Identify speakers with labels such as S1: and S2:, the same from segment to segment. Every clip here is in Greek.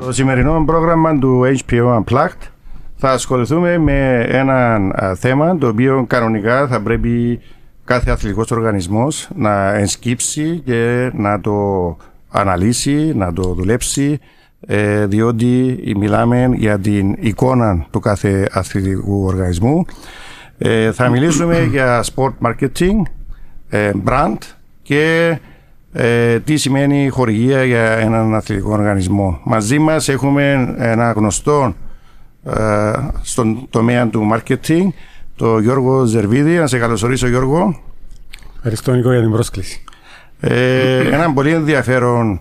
S1: Στο σημερινό πρόγραμμα του HBO Unplugged θα ασχοληθούμε με ένα θέμα το οποίο κανονικά θα πρέπει κάθε αθλητικός οργανισμός να ενσκύψει και να το αναλύσει, να το δουλέψει ε, διότι μιλάμε για την εικόνα του κάθε αθλητικού οργανισμού. Ε, θα μιλήσουμε για sport marketing, ε, brand και τι σημαίνει χορηγία για έναν αθλητικό οργανισμό. Μαζί μας έχουμε ένα γνωστό στον τομέα του marketing, το Γιώργο Ζερβίδη. Να σε καλωσορίσω Γιώργο.
S2: Ευχαριστώ Νίκο για την πρόσκληση.
S1: ένα πολύ ενδιαφέρον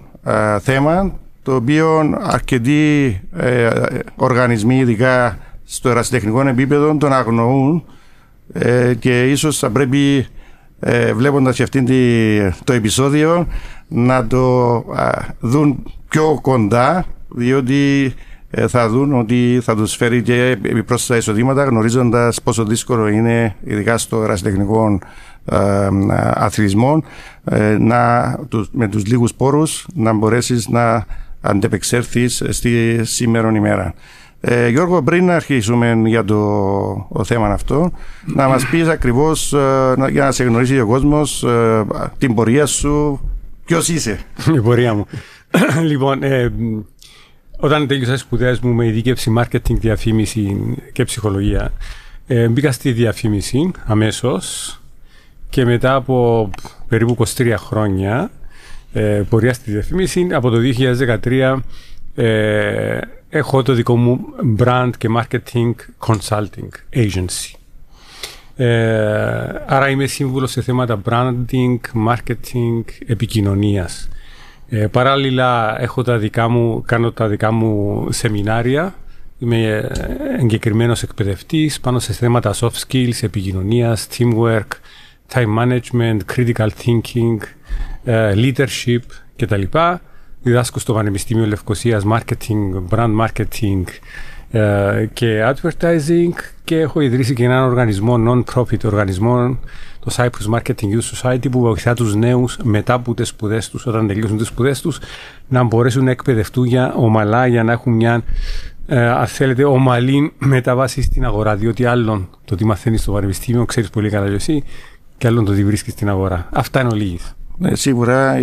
S1: θέμα το οποίο αρκετοί ε, οργανισμοί, ειδικά στο ερασιτεχνικό επίπεδο, τον αγνοούν ε, και ίσως θα πρέπει ε, βλέποντας και αυτήν το επεισόδιο να το δουν πιο κοντά διότι ε, θα δουν ότι θα τους φέρει και πρόσθετα εισοδήματα γνωρίζοντας πόσο δύσκολο είναι ειδικά στο ερασιτεχνικό αθλητισμό να, με τους λίγους πόρους να μπορέσεις να αντεπεξέλθεις στη σήμερα ημέρα. Ε, Γιώργο, πριν να αρχίσουμε για το, θέμα αυτό, να μας πεις ακριβώς, ε, για να σε γνωρίσει ο κόσμος, ε, την πορεία σου, ποιος είσαι.
S2: Η πορεία μου. λοιπόν, ε, όταν τέλειωσα τις σπουδές μου με ειδίκευση marketing, διαφήμιση και ψυχολογία, ε, μπήκα στη διαφήμιση αμέσως και μετά από περίπου 23 χρόνια ε, πορεία στη διαφήμιση. Από το 2013 ε, έχω το δικό μου brand και marketing consulting agency. Ε, άρα είμαι σύμβουλος σε θέματα branding, marketing, επικοινωνίας. Ε, παράλληλα έχω τα δικά μου, κάνω τα δικά μου σεμινάρια. Είμαι εγκεκριμένος εκπαιδευτής πάνω σε θέματα soft skills, επικοινωνίας, teamwork, time management, critical thinking, ε, leadership κτλ. Διδάσκω στο Πανεπιστήμιο Λευκοσίας marketing, brand marketing ε, και advertising και έχω ιδρύσει και έναν οργανισμό, non-profit οργανισμό, το Cyprus Marketing Youth Society που βοηθά τους νέους μετά από τις σπουδές τους, όταν τελειώσουν τις σπουδές τους, να μπορέσουν να εκπαιδευτούν για ομαλά, για να έχουν μια ε, αν θέλετε, ομαλή μεταβάση στην αγορά. Διότι άλλον το τι μαθαίνεις στο πανεπιστήμιο, ξέρεις πολύ καλά εσύ, και άλλον το τι βρίσκεις στην αγορά. Αυτά είναι ολίγη.
S1: Ναι, σίγουρα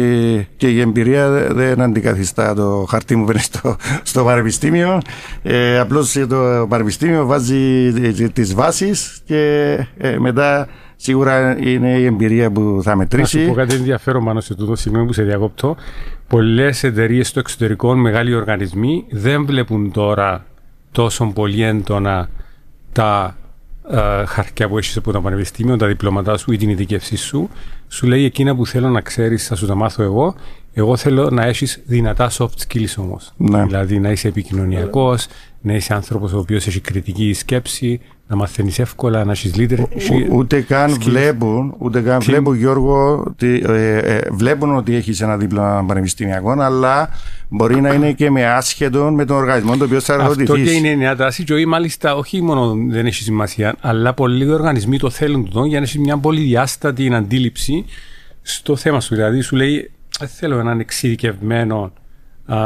S1: και η εμπειρία δεν αντικαθιστά το χαρτί μου στο, στο πανεπιστήμιο. Ε, Απλώς το πανεπιστήμιο βάζει τις βάσεις και ε, μετά σίγουρα είναι η εμπειρία που θα μετρήσει.
S2: Να σου πω κάτι ενδιαφέρον πάνω σε τούτο, συγγνώμη που σε διακόπτω. Πολλές εταιρείες στο εξωτερικό, μεγάλοι οργανισμοί, δεν βλέπουν τώρα τόσο πολύ έντονα τα ε, χαρτιά που έχεις από το πανεπιστήμιο, τα διπλώματά σου ή την ειδικεύσή σου, σου λέει εκείνα που θέλω να ξέρεις, θα σου τα μάθω εγώ. Εγώ θέλω να έχεις δυνατά soft skills όμως. Ναι. Δηλαδή να είσαι επικοινωνιακός, να είσαι άνθρωπος ο οποίος έχει κριτική σκέψη, να μαθαίνεις εύκολα, να έχεις leader.
S1: Ούτε καν βλέπουν, ούτε καν βλέπουν, Γιώργο, ότι, ε, ε, βλέπουν ότι έχεις ένα δίπλωμα πανεπιστημιακό, αλλά μπορεί να είναι και με άσχετο με τον οργανισμό το οποίος θα ρωτηθεί.
S2: Αυτό και είναι η νέα τάση. Και μάλιστα, όχι μόνο δεν έχεις σημασία, αλλά πολλοί οργανισμοί το θέλουν το για να έχεις μια πολυδιάστατη αντίληψη στο θέμα σου. Δηλαδή, σου λέει, θέλω έναν εξειδικευμένο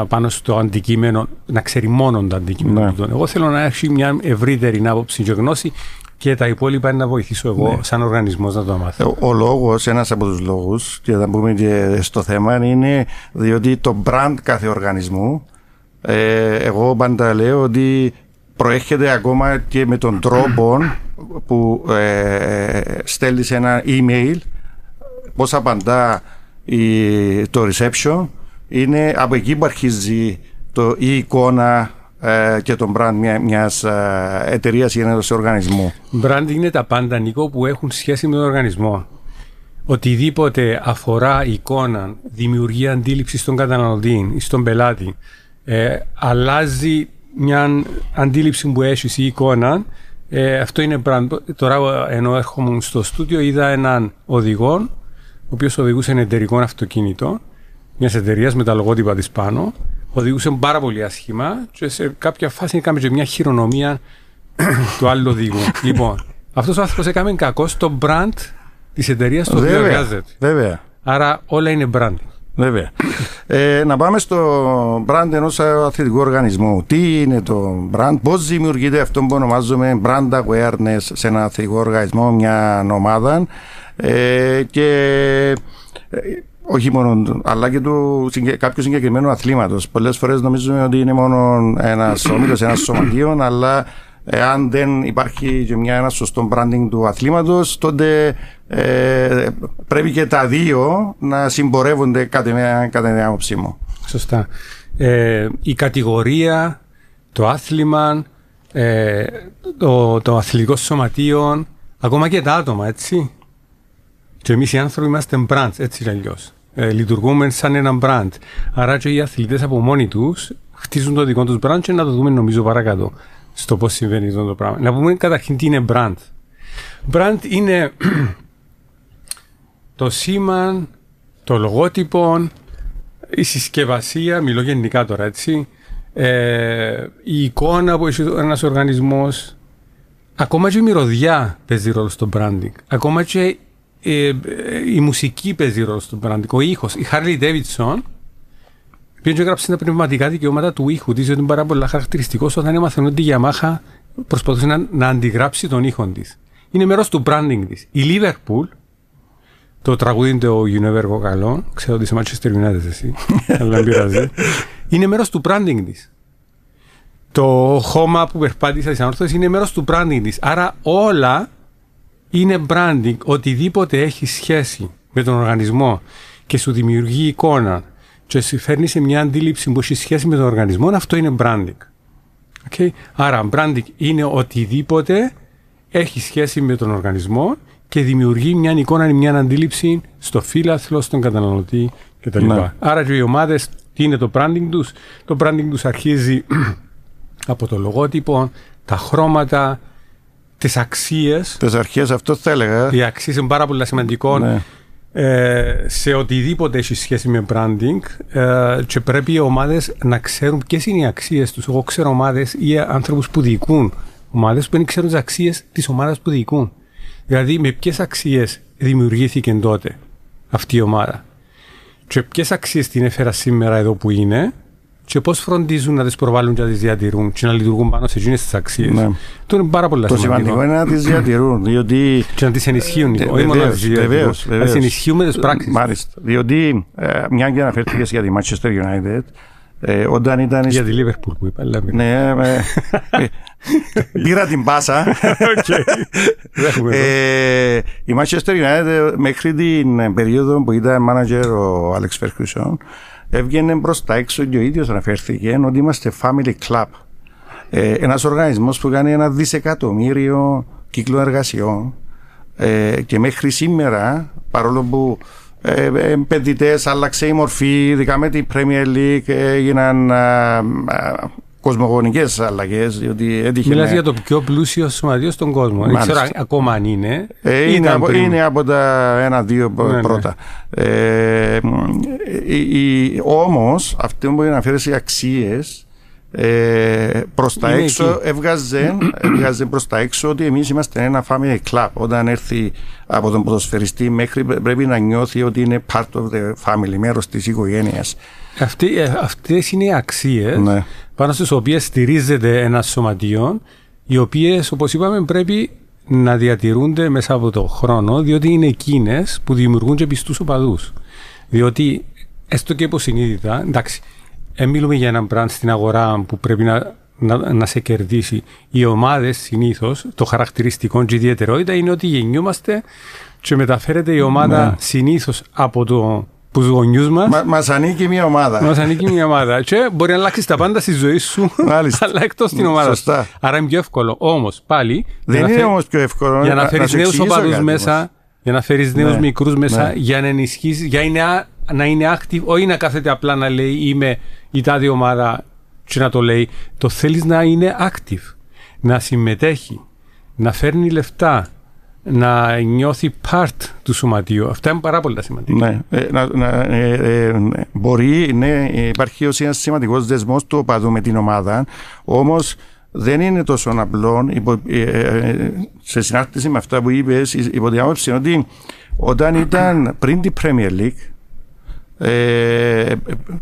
S2: πάνω στο αντικείμενο, να ξέρει μόνο το αντικείμενο. Ναι. Εγώ θέλω να έχει μια ευρύτερη άποψη και γνώση και τα υπόλοιπα είναι να βοηθήσω εγώ ναι. σαν οργανισμός να το μάθω.
S1: Ο, ο λόγος, ένας από τους λόγους, και θα πούμε και στο θέμα, είναι διότι το brand κάθε οργανισμού, ε, εγώ πάντα λέω ότι προέρχεται ακόμα και με τον τρόπο που ε, στέλνεις ένα email, πώς απαντά η, το reception είναι από εκεί που αρχίζει το, η εικόνα ε, και το brand μια, μιας ε, εταιρείας ή ενός οργανισμού.
S2: Brand είναι τα πάντα, Νίκο, που έχουν σχέση με τον οργανισμό. Οτιδήποτε αφορά εικόνα, δημιουργεί αντίληψη στον καταναλωτή ή στον πελάτη, ε, αλλάζει μια αντίληψη που έχεις η εικόνα, ε, αυτό είναι brand. Τώρα ενώ έρχομαι στο στούντιο είδα έναν οδηγό, ο οποίος οδηγούσε ένα εταιρικό αυτοκίνητο μιας εταιρείας με τα λογότυπα της πάνω. Οδηγούσε πάρα πολύ άσχημα και σε κάποια φάση έκαμε και μια χειρονομία του άλλου οδηγού. λοιπόν, αυτός ο άνθρωπος έκαμε κακό στο brand της εταιρείας το οποίο εργάζεται.
S1: Βέβαια.
S2: Άρα όλα είναι brand.
S1: Βέβαια. Ε, να πάμε στο brand ενός αθλητικού οργανισμού. Τι είναι το brand, πώς δημιουργείται αυτό που ονομάζουμε brand awareness σε ένα αθλητικό οργανισμό, μια ομάδα. Ε, και ε, όχι μόνο, αλλά και του κάποιου συγκεκριμένου αθλήματος. Πολλές φορές νομίζουμε ότι είναι μόνο ένα όμιλο, ένα σωματείο, αλλά εάν δεν υπάρχει και μια, ένα σωστό branding του αθλήματος, τότε ε, πρέπει και τα δύο να συμπορεύονται κατά την άποψή μου.
S2: Σωστά. Ε, η κατηγορία, το άθλημα, ε, το, το αθλητικό σωματείο, ακόμα και τα άτομα, έτσι. Και εμείς οι άνθρωποι είμαστε brands, έτσι κι αλλιώς. Ε, λειτουργούμε σαν ένα brand. Άρα και οι αθλητές από μόνοι τους χτίζουν το δικό τους brand και να το δούμε νομίζω παρακάτω στο πώς συμβαίνει αυτό το πράγμα. Να πούμε καταρχήν τι είναι brand. Brand είναι το σήμα, το λογότυπο, η συσκευασία, μιλώ γενικά τώρα έτσι, ε, η εικόνα που έχει ένας οργανισμός, ακόμα και η μυρωδιά παίζει ρόλο στο branding. Ακόμα και ε, ε, η μουσική παίζει ρόλο στο branding. Ο ήχος. Η Harley Davidson Πήγαινε και έγραψε τα πνευματικά δικαιώματα του ήχου της, ότι είναι πάρα πολύ χαρακτηριστικός όταν έμαθε ότι η Yamaha προσπαθούσε να, να αντιγράψει τον ήχο της. Είναι μέρος του branding της. Η Liverpool, το τραγούδι είναι το You καλό, ξέρω ότι είσαι Manchester United εσύ, αλλά δεν πειράζει. Είναι μέρος του branding της. Το χώμα που περπάτησα τη ανόρθωση είναι μέρος του branding της. Άρα όλα είναι branding. Οτιδήποτε έχει σχέση με τον οργανισμό και σου δημιουργεί εικόνα και φέρνει σε μια αντίληψη που έχει σχέση με τον οργανισμό, αυτό είναι branding. Okay? Άρα, branding είναι οτιδήποτε έχει σχέση με τον οργανισμό και δημιουργεί μια εικόνα, μια αντίληψη στο φύλαθλο, στον καταναλωτή κτλ. Ναι. Άρα και οι ομάδες, τι είναι το branding τους, το branding τους αρχίζει από το λογότυπο, τα χρώματα, τις αξίες.
S1: Τις αρχές, αυτό θα έλεγα.
S2: Οι αξίες είναι πάρα πολύ σημαντικό. Ναι. Ε, σε οτιδήποτε έχει σχέση με branding ε, και πρέπει οι ομάδες να ξέρουν ποιες είναι οι αξίες τους. Εγώ ξέρω ομάδες ή άνθρωπους που διοικούν ομάδες που δεν ξέρουν τις αξίες της ομάδας που διοικούν. Δηλαδή, με ποιες αξίες δημιουργήθηκε τότε αυτή η ομάδα. Και ποιες αξίες την έφερα σήμερα εδώ που είναι και πώς φροντίζουν να τις προβάλλουν και να τις διατηρούν και να λειτουργούν πάνω σε εκείνες τις αξίες. Ναι. Το είναι πάρα πολύ
S1: σημαντικό. Το σημαντικό είναι να τις διατηρούν. Διότι...
S2: Και να τις ενισχύουν. Ε, όχι μόνο να τι διατηρούν. Να τις ενισχύουν με τις πράξεις.
S1: Μάλιστα. Διότι ε, μια και αναφέρθηκε για τη Manchester United, ε, όταν ήταν.
S2: Για τη Liverpool που είπα.
S1: Ναι, με, πήρα την πάσα. ε, η Manchester United μέχρι την περίοδο που ήταν manager ο Alex Ferguson έβγαινε προ τα έξω και ο ίδιος αναφέρθηκε ότι είμαστε family club. Ε, ένας οργανισμός που κάνει ένα δισεκατομμύριο κύκλο εργασιών ε, και μέχρι σήμερα, παρόλο που ε, ε επενδυτές άλλαξε η μορφή, ειδικά με την Premier League έγιναν κοσμογονικές αλλαγές.
S2: Μιλάς για το πιο πλούσιο σωματείο στον κόσμο. Δεν ξέρω ακόμα αν είναι.
S1: Ε, είναι, από, είναι από τα ένα-δύο ναι, ναι. πρώτα. Ναι. Ε, Όμως, αυτό που αναφέρει οι αξίες ε, προς τα έξω έβγαζε, έβγαζε προς τα έξω ότι εμείς είμαστε ένα family club. Όταν έρθει από τον ποδοσφαιριστή μέχρι πρέπει να νιώθει ότι είναι part of the family, μέρος της οικογένειας.
S2: Αυτές είναι οι αξίες ναι πάνω στις οποίες στηρίζεται ένα σωματείο, οι οποίες, όπως είπαμε, πρέπει να διατηρούνται μέσα από το χρόνο, διότι είναι εκείνες που δημιουργούν και πιστούς οπαδούς. Διότι, έστω και υποσυνείδητα, εντάξει, ε, μιλούμε για έναν brand στην αγορά που πρέπει να, να, να σε κερδίσει. Οι ομάδες συνήθως, το χαρακτηριστικό και η ιδιαιτερότητα είναι ότι γεννιούμαστε και μεταφέρεται η ομάδα ναι. συνήθως από το τους γονιούς μας.
S1: Μα ανήκει μια ομάδα.
S2: Μας ανήκει μια ομάδα. και μπορεί να αλλάξεις τα πάντα στη ζωή σου, αλλά εκτός την ομάδα.
S1: Σωστά.
S2: Άρα είναι πιο εύκολο. Όμως πάλι.
S1: Δεν είναι όμως πιο εύκολο.
S2: Για να φέρεις νέους οπαδούς μέσα, για να φέρεις νέους ναι. μικρούς μέσα, ναι. για να ενισχύσεις, για είναι, να είναι active, όχι να κάθεται απλά να λέει είμαι η τάδη ομάδα και να το λέει. Το θέλεις να είναι active, να συμμετέχει, να φέρνει λεφτά, να νιώθει part του σωματείου. Αυτά είναι πάρα πολύ σημαντικά.
S1: Ναι, ε, να, να, ε, ε, μπορεί, ναι, υπάρχει ως ένας σημαντικός δεσμός του οπαδού με την ομάδα, όμως δεν είναι τόσο απλό υπό, σε συνάρτηση με αυτά που είπες, υπό την άποψη ότι όταν ήταν πριν την Premier League, Ε,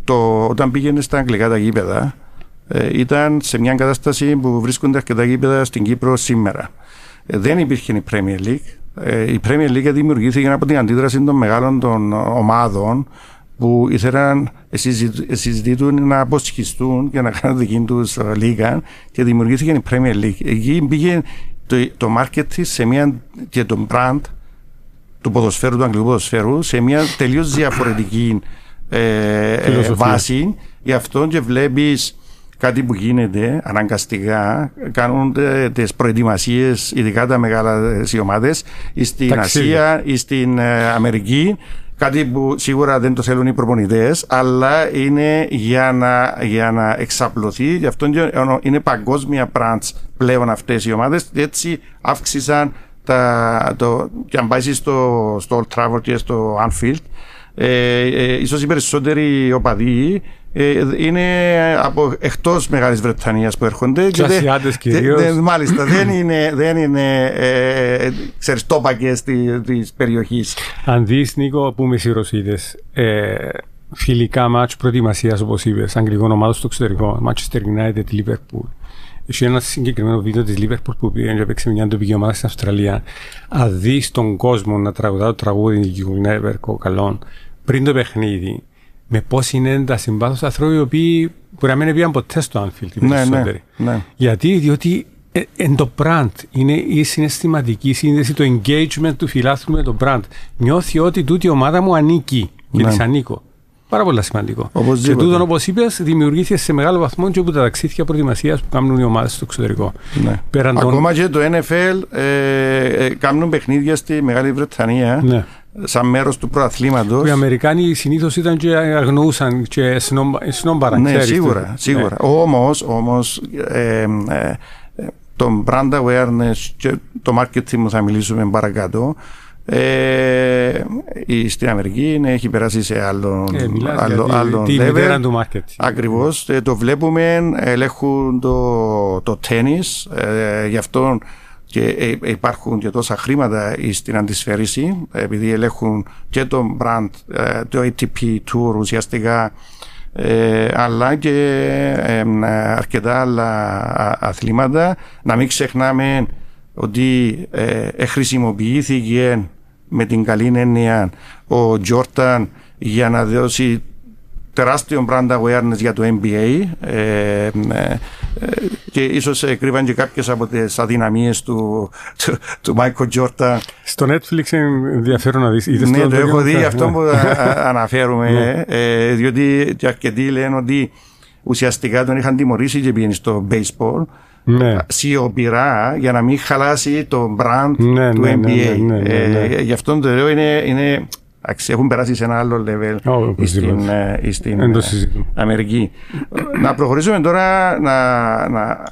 S1: το, όταν πήγαινε στα αγγλικά τα γήπεδα, ε, ήταν σε μια κατάσταση που βρίσκονται αρκετά γήπεδα στην Κύπρο σήμερα. Ε, δεν υπήρχε η Premier League. Ε, η Premier League δημιουργήθηκε από την αντίδραση των μεγάλων των ομάδων που ήθελαν, συζητούν να αποσχιστούν και να κάνουν δική τους λίγα και δημιουργήθηκε η Premier League. Εκεί πήγε το, το market σε μια, και το brand του ποδοσφαίρου, του αγγλικού ποδοσφαίρου, σε μια τελείως διαφορετική ε, βάση. Γι' αυτό και βλέπεις κάτι που γίνεται αναγκαστικά, κάνουν τις προετοιμασίες, ειδικά τα μεγάλα ομάδες, στην Ασία ή στην ε, Αμερική. Κάτι που σίγουρα δεν το θέλουν οι προπονητές, αλλά είναι για να, για να εξαπλωθεί. Γι' αυτό είναι παγκόσμια branch πλέον αυτές οι ομάδες. Έτσι αύξησαν τα, το, και αν πάει στο, στο Old Trafford και στο Anfield, ε, ε, ίσως οι περισσότεροι οπαδοί ε, είναι από εκτός Μεγάλης Βρετανίας που έρχονται.
S2: Και Ασιάτες κυρίως.
S1: μάλιστα, δεν είναι, δεν είναι ε, ξέρεις, τόπακες της, της περιοχής.
S2: Αν δεις Νίκο, πούμε εσύ Ρωσίδες, ε, φιλικά μάτς προετοιμασίας όπως είπες, αγγλικών ομάδων στο εξωτερικό, Manchester United, Liverpool, έχει ένα συγκεκριμένο βίντεο της Liverpool που πήγε και έπαιξε μια τοπική ομάδα στην Αυστραλία. Αν δεις τον κόσμο να τραγουδά το τραγούδι του Never καλών πριν το παιχνίδι, με πώς είναι ένταση μπάθο ανθρώποι οι οποίοι μπορεί να μην πήγαν ποτέ στο Anfield.
S1: Ναι, ναι, ναι.
S2: Γιατί, διότι ε, εν το brand είναι η συναισθηματική σύνδεση, το engagement του φιλάθλου με το brand. Νιώθει ότι τούτη η ομάδα μου ανήκει και ναι. της ανήκω. Πάρα πολύ σημαντικό.
S1: Οπωσδήποτε.
S2: Και τούτον, όπως είπες, δημιουργήθηκε σε μεγάλο βαθμό και από τα ταξίδια προετοιμασίας που κάνουν οι ομάδες στο εξωτερικό.
S1: Ναι. Πέραν Ακόμα και το NFL ε, ε, κάνουν παιχνίδια στη Μεγάλη Βρετανία. Ναι. Σαν μέρος του προαθλήματος.
S2: Οι Αμερικάνοι συνήθως ήταν και αγνοούσαν και σνόμπαραν.
S1: Ναι, σίγουρα. Ναι. σίγουρα. Ναι. Όμως, όμως, ε, ε, το brand awareness και το marketing θα μιλήσουμε παρακάτω ε, στην Αμερική ναι, έχει περάσει σε άλλον, ε, άλλο, άλλο
S2: τη, level. του market.
S1: Ακριβώς. Ε, το βλέπουμε, ελέγχουν το, το τέννις, ε, γι' αυτό και ε, υπάρχουν και τόσα χρήματα στην αντισφαίριση, επειδή ελέγχουν και το brand, ε, το ATP Tour ουσιαστικά, αλλά και αρκετά άλλα αθλήματα. Να μην ξεχνάμε ότι χρησιμοποιήθηκε με την καλή έννοια ο Τζόρταν για να δώσει τεράστιο brand awareness για το NBA ε, ε, και ίσως κρύβαν και κάποιες από τις αδυναμίες του, του, Michael Jordan.
S2: Στο Netflix ενδιαφέρον να δεις.
S1: Ναι, το έχω δει αυτό που αναφέρουμε, ναι. ε, διότι και αρκετοί λένε ότι ουσιαστικά τον είχαν τιμωρήσει και πήγαινε στο baseball ναι. σιωπηρά για να μην χαλάσει το brand ναι, του ναι, NBA. Ναι, ναι, ε, γι' αυτό το λέω είναι, είναι έχουν περάσει σε ένα άλλο level oh, στην, ε, στην ε, Αμερική. να προχωρήσουμε τώρα να, να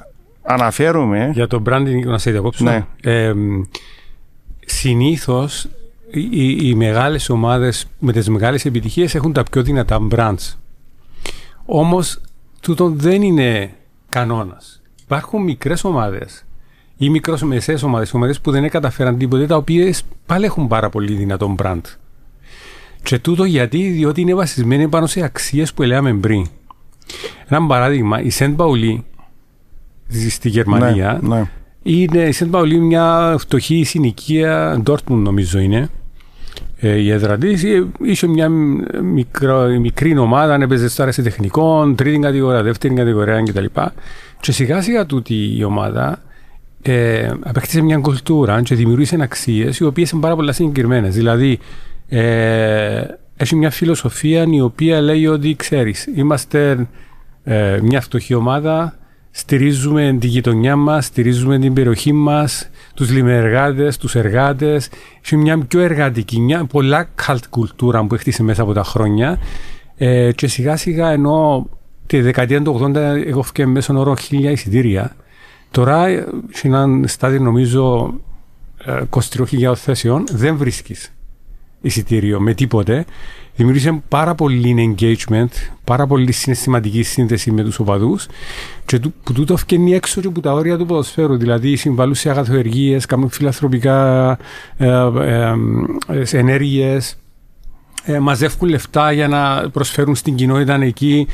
S1: αναφέρουμε.
S2: Για το branding, να σε διακόψω. Ναι. Ε, Συνήθως οι, οι μεγάλες ομάδες με τις μεγάλες επιτυχίες έχουν τα πιο δυνατά brands. Όμως τούτο δεν είναι κανόνας υπάρχουν μικρές ομάδες ή μικρομεσαίε ομάδες, ομάδες που δεν καταφέραν τίποτε, τα οποίες πάλι έχουν πάρα πολύ δυνατόν brand. Και τούτο γιατί, διότι είναι βασισμένοι πάνω σε αξίες που λέμε πριν. Ένα παράδειγμα, η Σεντ Παουλή στη Γερμανία ναι, ναι. είναι η Σεντ Παουλή μια φτωχή συνοικία, Ντόρτμουν νομίζω είναι. Ε, η έδρα της είχε μια μικρό, μικρή ομάδα, έπαιζε τώρα σε τεχνικό, τρίτη κατηγορία, δεύτερη κατηγορία κτλ. Και σιγά σιγά τούτη η ομάδα ε, απέκτησε μια κουλτούρα και δημιούργησε αξίες οι οποίες είναι πάρα πολύ συγκεκριμένες. Δηλαδή, ε, έχει μια φιλοσοφία η οποία λέει ότι ξέρεις, είμαστε ε, μια φτωχή ομάδα, στηρίζουμε τη γειτονιά μας, στηρίζουμε την περιοχή μας, τους λιμεργάτες, τους εργάτες. Έχει μια πιο εργατική, μια πολλά καλτ κουλτούρα που έχτισε μέσα από τα χρόνια. Ε, και σιγά σιγά ενώ Τη δεκαετία του 80 εγώ φύγε μέσω όρο χίλια εισιτήρια. Τώρα, σε έναν στάδιο νομίζω 23.000 θέσεων, δεν βρίσκεις εισιτήριο με τίποτε. Δημιούργησε πάρα πολύ engagement, πάρα πολύ συναισθηματική σύνδεση με τους οπαδούς και που τούτο φτιάχνει έξω και από τα όρια του ποδοσφαίρου. Δηλαδή, συμβάλλουν σε αγαθοεργίες, κάνουν φιλανθρωπικά ε, ε, ε, ενέργειες. ε, μαζεύουν λεφτά για να προσφέρουν στην κοινότητα εκεί.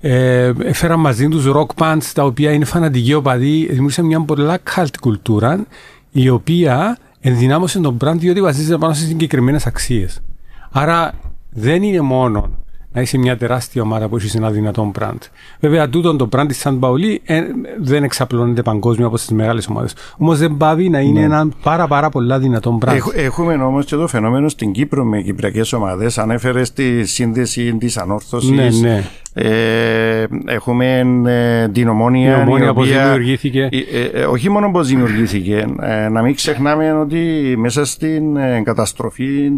S2: Ε, έφεραν μαζί τους rock bands τα οποία είναι φανατικοί οπαδοί. Δημιούργησαν μια πολλά cult κουλτούρα η οποία ενδυνάμωσε τον brand διότι βασίζεται πάνω σε συγκεκριμένες αξίες. Άρα δεν είναι μόνο να είσαι μια τεράστια ομάδα που έχει ένα δυνατό brand. Βέβαια, τούτο το brand της Σαν Παουλή ε, δεν εξαπλώνεται παγκόσμια όπως τι μεγάλες ομάδες. Όμως δεν πάβει να είναι ναι. ένα πάρα, πάρα πολλά δυνατό brand. Έχ,
S1: έχουμε όμως και το φαινόμενο στην Κύπρο με κυπριακές ομάδες. Ανέφερες τη σύνδεση τη ανόρθωσης.
S2: Ναι, ναι.
S1: Ε, έχουμε ε, την ομόνια.
S2: Η ομόνια πώ δημιουργήθηκε.
S1: Ε, ε, όχι μόνο πώ δημιουργήθηκε. Ε, να μην ξεχνάμε ότι μέσα στην καταστροφή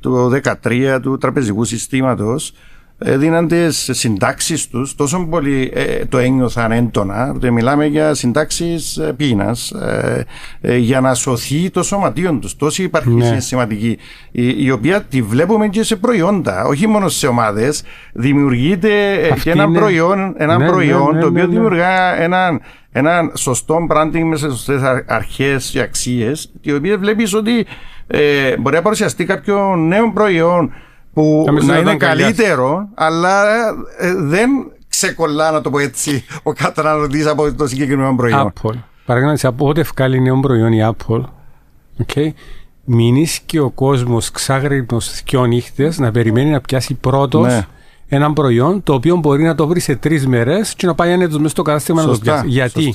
S1: του 2013 του τραπεζικού συστήματος έδιναν τις συντάξεις τους τόσο πολύ ε, το ένιωθαν έντονα, ότι μιλάμε για συντάξεις ε, πείνα, ε, ε, για να σωθεί το σωματείο τους. Τόση υπάρχει ναι. σημαντική, η, η, οποία τη βλέπουμε και σε προϊόντα, όχι μόνο σε ομάδες. Δημιουργείται και ένα προϊόν, ένα ναι, προϊόν ναι, το οποίο δημιουργά έναν ένα σωστό branding μέσα σε σωστές αρχές και αξίες, οι οποίε βλέπεις ότι ε, μπορεί να παρουσιαστεί κάποιο νέο προϊόν που να είναι καλύτερο, αλλά ε, δεν ξεκολλά, να το πω έτσι, ο καταναλωτής από το συγκεκριμένο προϊόν.
S2: Apple. Παραδείγματο, από ό,τι βγάλει νέο προϊόν η Apple, okay, μείνει και ο κόσμος ξάγρυπνο και νύχτες να περιμένει να πιάσει πρώτος ναι. ένα προϊόν το οποίο μπορεί να το βρει σε τρεις μέρες και να πάει ανέτο μέσα στο κατάστημα να το πιάσει. Γιατί;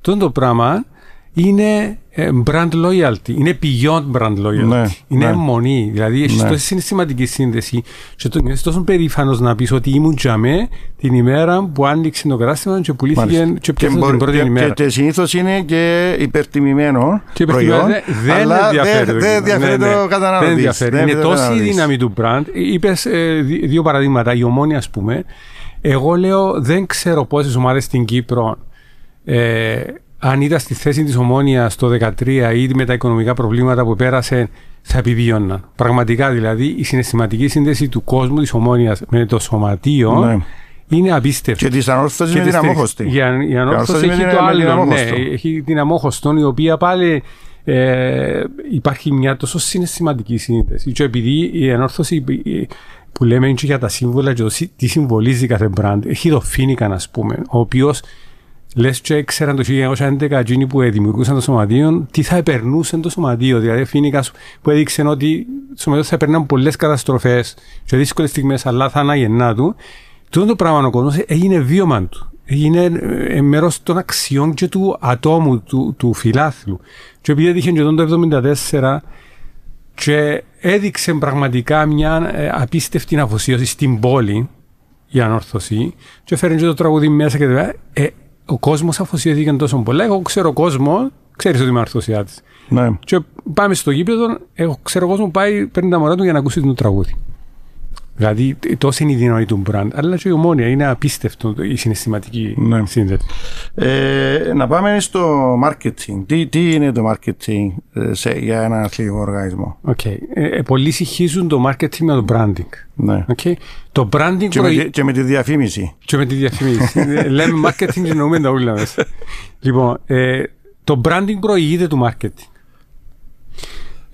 S2: το πράγμα είναι ε, brand loyalty, είναι beyond brand loyalty. Ναι, είναι ναι. μονή. Δηλαδή, έχεις ναι. τόση συναισθηματική σύνδεση και το είσαι τόσο περήφανος να πεις ότι ήμουν τζαμέ την ημέρα που άνοιξε το κατάστημα και πουλήθηκε και πιάσε την πρώτη
S1: και,
S2: ημέρα.
S1: Και, και συνήθως είναι και υπερτιμημένο και προϊόν.
S2: Δεν ενδιαφέρει.
S1: Δεν ενδιαφέρει το ναι, καταναλωτής. Δεν
S2: ενδιαφέρει. Είναι τόση η δύναμη του brand. Είπες ε, δύο παραδείγματα. Η ομόνια, ας πούμε. Εγώ λέω, δεν ξέρω πόσες ομάδες στην Κύπρο ε, αν ήταν στη θέση της ομόνοια το 2013 ή με τα οικονομικά προβλήματα που πέρασε, θα επιβίωναν. Πραγματικά δηλαδή η συναισθηματική σύνδεση του κόσμου της ομόνοια με το σωματείο ναι. είναι απίστευτη.
S1: Και της ανόρθωσης με την αμόχωστη.
S2: Η ανόρθωση έχει το άλλο. Ναι, έχει την αμόχωστον, η οποία πάλι ε, υπάρχει μια τόσο συναισθηματική σύνδεση. Και επειδή η ανόρθωση που λέμε είναι για τα σύμβολα και το τι συμβολίζει κάθε brand, έχει το φίνικα, ας πούμε, ο οποίος Λες και ξέραν το 1911 εκείνοι που δημιουργούσαν το σωματείο, τι θα επερνούσαν το σωματείο. Δηλαδή, φίνικας που έδειξε ότι το σωματείο θα επερνάνε πολλές καταστροφές σε δύσκολες στιγμές, αλλά θα αναγεννά του. Τούτο το πράγμα ο κόσμος έγινε βίωμα του. Έγινε ε, μέρος των αξιών και του ατόμου, του, του φιλάθλου. Και επειδή έτυχε και το 1974 και έδειξε πραγματικά μια ε, απίστευτη αφοσίωση στην πόλη, η ανόρθωση, και έφερε και το τραγούδι μέσα και ε, ο κόσμος αφοσιώθηκε τόσο πολλά. Εγώ ξέρω κόσμο, ξέρεις ότι είμαι αρθωσιάτης.
S1: Ναι.
S2: Και πάμε στο γήπεδο, εγώ ξέρω κόσμος πάει, παίρνει τα μωρά του για να ακούσει το τραγούδι. Δηλαδή, τόσο είναι η δύναμη του brand, αλλά και η ομόνια είναι απίστευτο η συναισθηματική ναι. σύνδεση.
S1: Ε, να πάμε στο marketing. Τι, τι είναι το marketing ε, σε, για ένα αθλητικό οργανισμό;
S2: Okay. Ε, ε, πολλοί συγχύζουν το marketing με το branding.
S1: Ναι.
S2: Okay. Το branding
S1: και, με, και με τη διαφήμιση.
S2: Και με τη διαφήμιση. Ε, λέμε marketing και εννοούμε τα όλα μέσα. λοιπόν, ε, το branding προηγείται του marketing.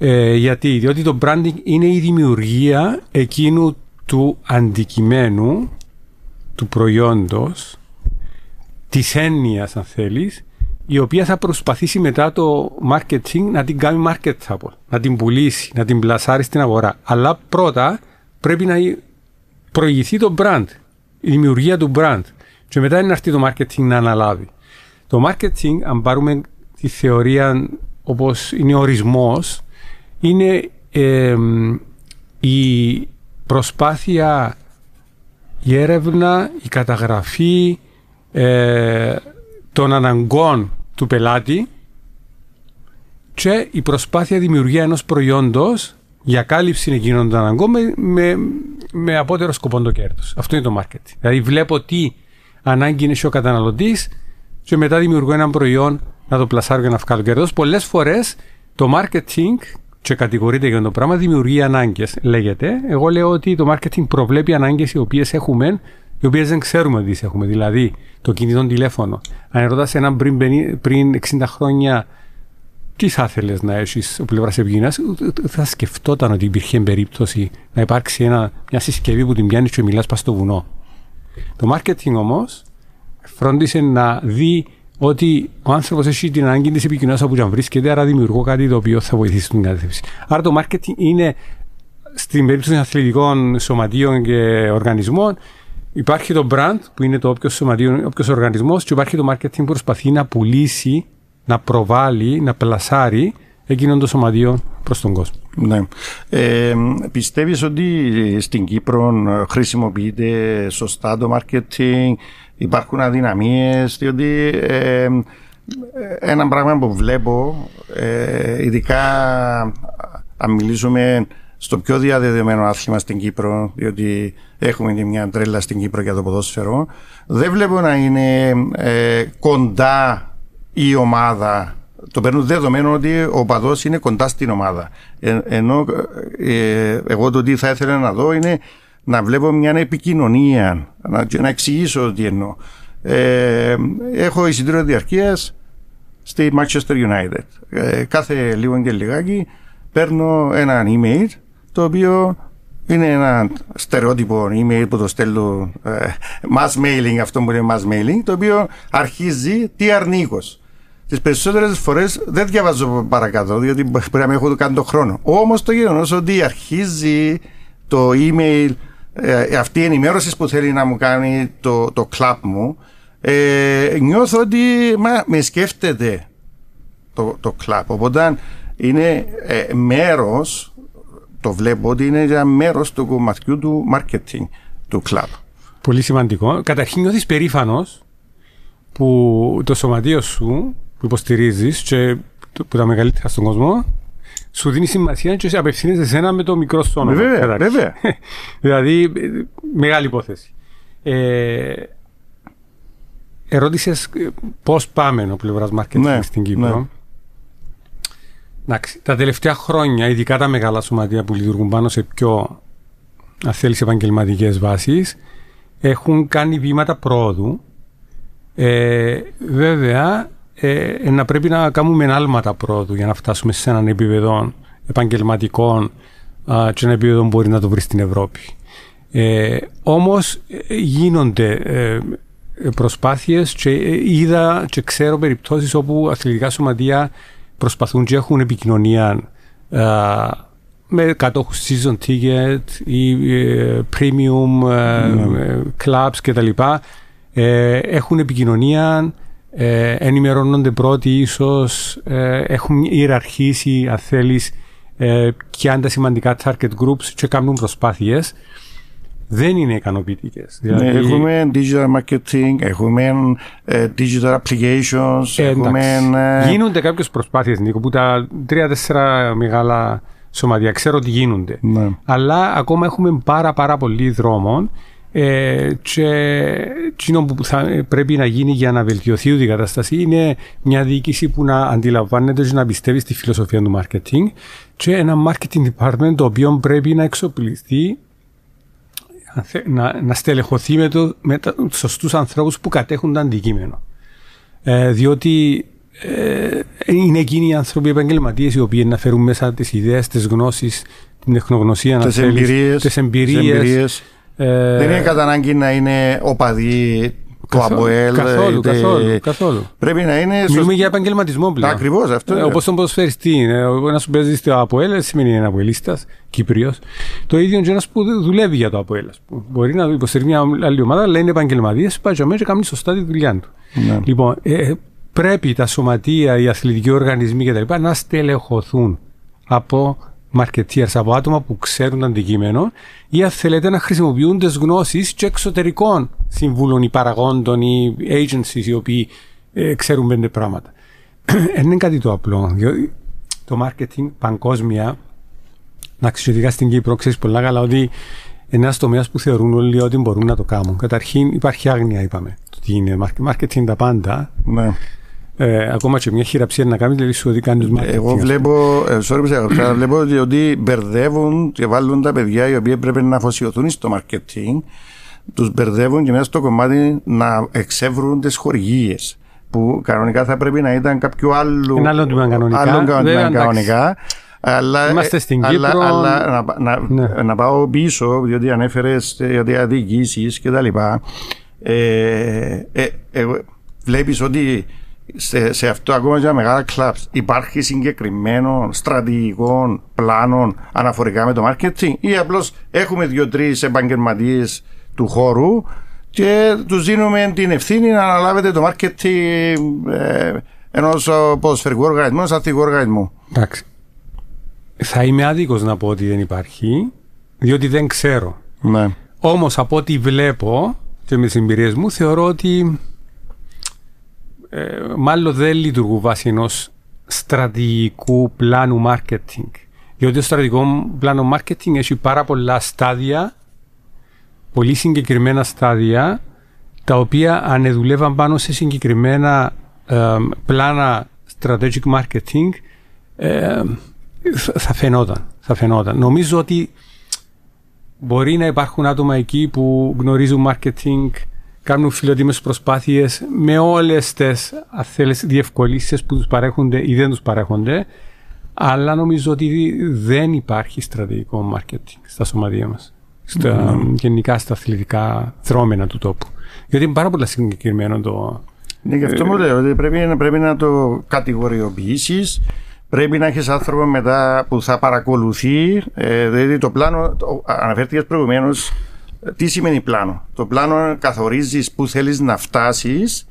S2: Ε, γιατί, διότι το branding είναι η δημιουργία εκείνου του αντικειμένου του προϊόντος της έννοιας αν θέλεις η οποία θα προσπαθήσει μετά το marketing να την κάνει marketable, να την πουλήσει, να την πλασάρει στην αγορά. Αλλά πρώτα πρέπει να προηγηθεί το brand, η δημιουργία του brand και μετά είναι να έρθει το marketing να αναλάβει. Το marketing, αν πάρουμε τη θεωρία όπως είναι ο ορισμός, είναι η προσπάθεια, η έρευνα, η καταγραφή ε, των αναγκών του πελάτη και η προσπάθεια δημιουργία ενός προϊόντος για κάλυψη εκείνων των αναγκών με, με, με απότερο σκοπό το κέρδος. Αυτό είναι το marketing. Δηλαδή βλέπω τι ανάγκη είναι ο καταναλωτής και μετά δημιουργώ ένα προϊόν να το πλασάρω για να βγάλω κέρδος. Πολλές φορές το marketing και κατηγορείται για το πράγμα, δημιουργεί ανάγκες, λέγεται. Εγώ λέω ότι το marketing προβλέπει ανάγκες οι οποίες έχουμε, οι οποίες δεν ξέρουμε ότι τις έχουμε. Δηλαδή, το κινητό τηλέφωνο. Αν ρωτάς έναν πριν, πριν 60 χρόνια τι θα ήθελες να έχεις ο πλευράς επικοινωνίας, θα σκεφτόταν ότι υπήρχε περίπτωση να υπάρξει ένα, μια συσκευή που την πιάνεις και μιλάς πας στο βουνό. Το marketing όμως φρόντισε να δει ότι ο άνθρωπος έχει την ανάγκη της επικοινωνίας όπου αν βρίσκεται, άρα δημιουργώ κάτι το οποίο θα βοηθήσει την κατεύθυνση. Άρα το marketing είναι στην περίπτωση αθλητικών σωματείων και οργανισμών, υπάρχει το brand που είναι το όποιος σωματείο, όποιος οργανισμός, και υπάρχει το marketing που προσπαθεί να πουλήσει, να προβάλλει, να πλασάρει εκείνον το σωματείο προς τον κόσμο.
S1: Ναι. Ε, πιστεύεις ότι στην Κύπρο χρησιμοποιείται σωστά το marketing, υπάρχουν αδυναμίες, διότι ε, ένα πράγμα που βλέπω, ε, ειδικά αν μιλήσουμε στο πιο διαδεδομένο άθλημα στην Κύπρο, διότι έχουμε και μια τρέλα στην Κύπρο για το ποδόσφαιρο, δεν βλέπω να είναι ε, κοντά η ομάδα. Το παίρνουν δεδομένο ότι ο παδός είναι κοντά στην ομάδα. Ε, ενώ ε, εγώ το τι θα ήθελα να δω είναι να βλέπω μια επικοινωνία, να, να εξηγήσω τι εννοώ. Ε, έχω εισιτήριο διαρκείας στη Manchester United. Ε, κάθε λίγο και λιγάκι παίρνω ένα email το οποίο είναι ένα στερεότυπο email που το στέλνω ε, mass mailing, αυτό που είναι mass mailing, το οποίο αρχίζει τι αρνίκος. Τις περισσότερες φορές δεν διαβάζω παρακάτω, διότι μπορεί να μην έχω κάνει το χρόνο. Όμως το γεγονός ότι αρχίζει το email, ε, αυτή η ενημέρωση που θέλει να μου κάνει το, το club μου, ε, νιώθω ότι μα, με σκέφτεται το, το club. Οπότε είναι ε, μέρος το βλέπω ότι είναι ένα μέρος του κομματιού του marketing του club.
S2: Πολύ σημαντικό. Καταρχήν νιώθεις περήφανος που το σωματείο σου που υποστηρίζεις και που τα μεγαλύτερα στον κόσμο σου δίνει σημασία και σε απευθύνεσαι σε ένα με το μικρό σου όνομα.
S1: Βέβαια, βέβαια.
S2: δηλαδή, μεγάλη υπόθεση. Ε, Ερώτησες πώς πάμε ο πλευράς marketing ναι, στην Κύπρο; Ναι. Εντάξει, τα τελευταία χρόνια, ειδικά τα μεγάλα σωματεία που λειτουργούν πάνω σε πιο αν θέλεις επαγγελματικές βάσεις, έχουν κάνει βήματα πρόοδου. Ε, βέβαια, ε, να πρέπει να κάνουμε άλματα πρόοδου για να φτάσουμε σε έναν επίπεδο επαγγελματικών και ένα επίπεδο μπορεί να το βρει στην Ευρώπη. Ε, όμως ε, γίνονται ε, προσπάθειες και ε, είδα και ξέρω περιπτώσεις όπου αθλητικά σωματεία προσπαθούν και έχουν επικοινωνία uh, με κατόχους season ticket ή uh, premium uh, clubs κτλ. έχουν επικοινωνία, ενημερώνονται πρώτοι ίσως, έχουν ιεραρχήσει αν θέλεις και αν τα σημαντικά target groups και κάνουν προσπάθειες δεν είναι ικανοποιητικές.
S1: Ναι, δηλαδή... έχουμε digital marketing, έχουμε uh, digital applications. Ε, έχουμε,
S2: uh... Γίνονται κάποιες προσπάθειες, Νίκο, που τα τρία-τέσσερα μεγάλα σωματεία ξέρω ότι γίνονται. Ναι. Αλλά ακόμα έχουμε πάρα, πάρα πολύ δρόμο. Ε, και εκείνο που θα πρέπει να γίνει για να βελτιωθεί η κατάσταση είναι μια διοίκηση που να αντιλαμβάνεται και να πιστεύει στη φιλοσοφία του marketing και ένα marketing department το οποίο πρέπει να εξοπλιστεί να, να στελεχωθεί με, το, με τους σωστούς ανθρώπους που κατέχουν το αντικείμενο. Ε, διότι ε, είναι εκείνοι οι άνθρωποι επαγγελματίες οι οποίοι να φέρουν μέσα τις ιδέες, τις γνώσεις, την τεχνογνωσία,
S1: τις εμπειρίες. Ε, Δεν είναι κατά ανάγκη να είναι οπαδοί του ΑΠΟΕΛ.
S2: Καθόλου, καθόλου, καθόλου.
S1: Πρέπει να είναι.
S2: Μιλούμε για επαγγελματισμό πλέον.
S1: Ακριβώς αυτό.
S2: Ε, Όπως τον ποδοσφαιριστή. Ένας σου παίζει στο ΑΠΟΕΛ σημαίνει ένα Αποελίστας, Κύπριος. Το ίδιο και ένας που δουλεύει για το ΑΠΟΕΛ. Μπορεί να υποστηρίζει μια άλλη ομάδα, αλλά είναι επαγγελματίε, πάει μέσα και κάνει σωστά τη δουλειά του. Ναι. Λοιπόν, ε, πρέπει τα σωματεία, οι αθλητικοί οργανισμοί κτλ. να στελεχωθούν από marketeers, από άτομα που ξέρουν το αντικείμενο ή αν θέλετε να χρησιμοποιούν τι γνώσεις και εξωτερικών συμβούλων ή παραγόντων ή agencies οι οποίοι ε, ξέρουν πέντε πράγματα. Δεν είναι κάτι το απλό. Διότι το marketing παγκόσμια, να ξέρει στην Κύπρο, ξέρεις πολλά καλά ότι ένας τομέας που θεωρούν όλοι ότι μπορούν να το κάνουν. Καταρχήν υπάρχει άγνοια, είπαμε. Το τι είναι marketing τα πάντα.
S1: Ναι.
S2: Ε, ακόμα και μια χειραψία να κάνει, δηλαδή σου ότι κάνει marketing.
S1: Εγώ βλέπω, ε, sorry, βλέπω ότι μπερδεύουν και βάλουν τα παιδιά οι οποίοι πρέπει να αφοσιωθούν στο marketing, τους μπερδεύουν και μέσα στο κομμάτι να εξεύρουν τις χορηγίες. που κανονικά θα πρέπει να ήταν κάποιο άλλο.
S2: Ένα άλλο τμήμα κανονικά.
S1: Άλλο
S2: Βέβαια,
S1: κανονικά. Αλλά,
S2: Είμαστε στην
S1: αλλά,
S2: Κύπρο.
S1: αλλά να, να,
S2: Ναι.
S1: να πάω πίσω, διότι ανέφερες για διοικήσει και τα λοιπά. Ε, ε, ε, Βλέπεις ότι σε, σε αυτό ακόμα για μεγάλα κλαμπς υπάρχει συγκεκριμένο στρατηγικό πλάνο αναφορικά με το marketing ή απλώς έχουμε δύο-τρεις επαγγελματίες του χώρου και τους δίνουμε την ευθύνη να αναλάβετε το marketing ε, ενός ε, ποδοσφαιρικού οργανισμού, ενός αθλητικού οργανισμού.
S2: Εντάξει. Θα είμαι άδικος να πω ότι δεν υπάρχει, διότι δεν ξέρω.
S1: Ναι.
S2: Όμως από ό,τι βλέπω και με τις εμπειρίες μου θεωρώ ότι ε, μάλλον δεν λειτουργούν βάσει ενός στρατηγικού πλάνου marketing. Διότι το στρατηγικό πλάνο marketing έχει πάρα πολλά στάδια, πολύ συγκεκριμένα στάδια, τα οποία αν δουλεύαν πάνω σε συγκεκριμένα ε, πλάνα strategic marketing ε, θα- θα φαινόταν. Θα φαινόταν. Νομίζω ότι Μπορεί να υπάρχουν άτομα εκεί που γνωρίζουν marketing, κάνουν φιλοτίμες προσπάθειες με όλες τις αν θέλεις, διευκολύνσεις που τους παρέχονται ή δεν τους παρέχονται, αλλά νομίζω ότι δεν υπάρχει στρατηγικό marketing στα σωματεία μας. Στα, Γενικά στα αθλητικά δρόμενα του τόπου. Γιατί είναι πάρα πολύ συγκεκριμένο το...
S1: Ναι, γι' αυτό μου λέω ότι πρέπει, πρέπει να το κατηγοριοποιήσεις. Πρέπει να έχεις άνθρωπο μετά που θα παρακολουθεί. Ε, δηλαδή το πλάνο, το, αναφέρθηκες προηγουμένως, τι σημαίνει πλάνο; Το πλάνο καθορίζεις που θέλεις να φτάσεις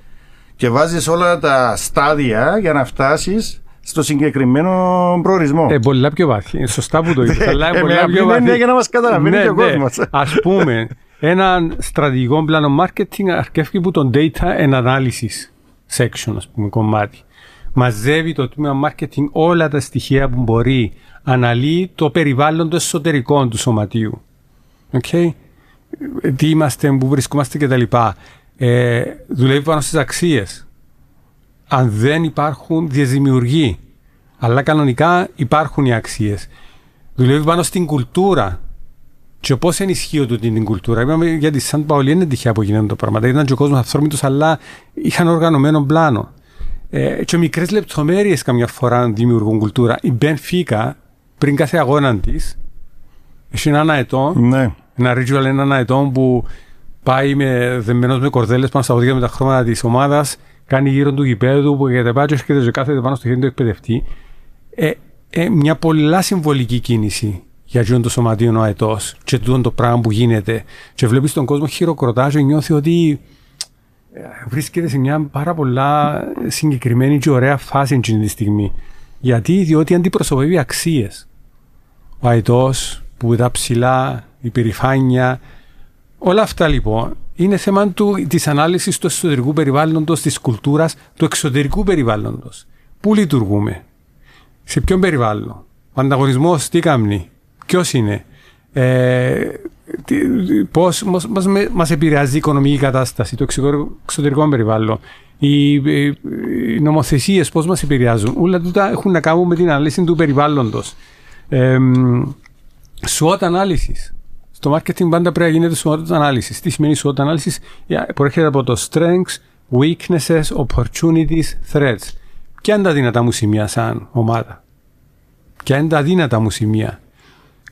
S1: και βάζεις όλα τα στάδια για να φτάσεις στο συγκεκριμένο προορισμό.
S2: Ε, πολλά πιο βάθη. Ε, Σωστά που το είπες, αλλά
S1: Ε, με
S2: πολλά
S1: απλή
S2: πιο βάθη.
S1: έννοια για να μας καταλαβαίνει και ο κόσμος.
S2: Ας πούμε, ένα στρατηγικό πλάνο marketing αρκεύει από το data and analysis section, ας πούμε, κομμάτι. Μαζεύει το τμήμα marketing όλα τα στοιχεία που μπορεί, αναλύει το περιβάλλον το εσωτερικό του σωματείου. Okay; Τι είμαστε, πού βρισκόμαστε κτλ. Ε, δουλεύει πάνω στις αξίες. Αν δεν υπάρχουν, διαδημιουργεί. Αλλά κανονικά υπάρχουν οι αξίες. Δουλεύει πάνω στην κουλτούρα. Και πώς ενισχύω τούτη την κουλτούρα. Είπαμε γιατί σαν Παολί είναι τυχαία που γίνανε το πράγμα. Ήταν και ο κόσμος αυθόρμητος, αλλά είχαν οργανωμένο πλάνο. Ε, και μικρές λεπτομέρειες καμιά φορά δημιουργούν κουλτούρα. Η Μπενφίκα πριν κάθε αγώνα της έχει ένα ετών
S1: Ναι.
S2: Ένα ritual έναν ετών που πάει με, δεμένος με κορδέλες πάνω στα πόδια με τα χρώματα της ομάδας, κάνει γύρω του γηπέδου που για τα πάντα έρχεται και κάθεται πάνω στο χέρι του εκπαιδευτή. Ε, ε, μια πολλά συμβολική κίνηση για αυτόν το σωματείο ο αετός και τούτο το πράγμα που γίνεται και βλέπεις τον κόσμο χειροκροτά και νιώθει ότι ε, βρίσκεται σε μια πάρα πολλά συγκεκριμένη και ωραία φάση εκείνη τη στιγμή. Γιατί, διότι αντιπροσωπεύει αξίες. Ο αετός που ήταν ψηλά, η περηφάνεια. Όλα αυτά λοιπόν είναι θέμα του, της ανάλυσης του εσωτερικού περιβάλλοντος, της κουλτούρας, του εξωτερικού περιβάλλοντος. Πού λειτουργούμε, σε ποιον περιβάλλον, ο ανταγωνισμός τι κάνει, ποιος είναι, ε, τι, πώς μας, μας, μας επηρεάζει η οικονομική κατάσταση, το εξωτερικό, εξωτερικό περιβάλλον, οι, οι, οι νομοθεσίες πώς μας επηρεάζουν; Όλα τούτα έχουν να κάνουν με την ανάλυση του περιβάλλοντος. Ε, SWOT analysis. Στο marketing πάντα πρέπει να γίνεται SWOT analysis. Τι σημαίνει SWOT analysis? Προέρχεται από το strengths, weaknesses, opportunities, threats. Ποια είναι τα δυνατά μου σημεία σαν ομάδα; Ποια είναι τα δύνατα μου σημεία;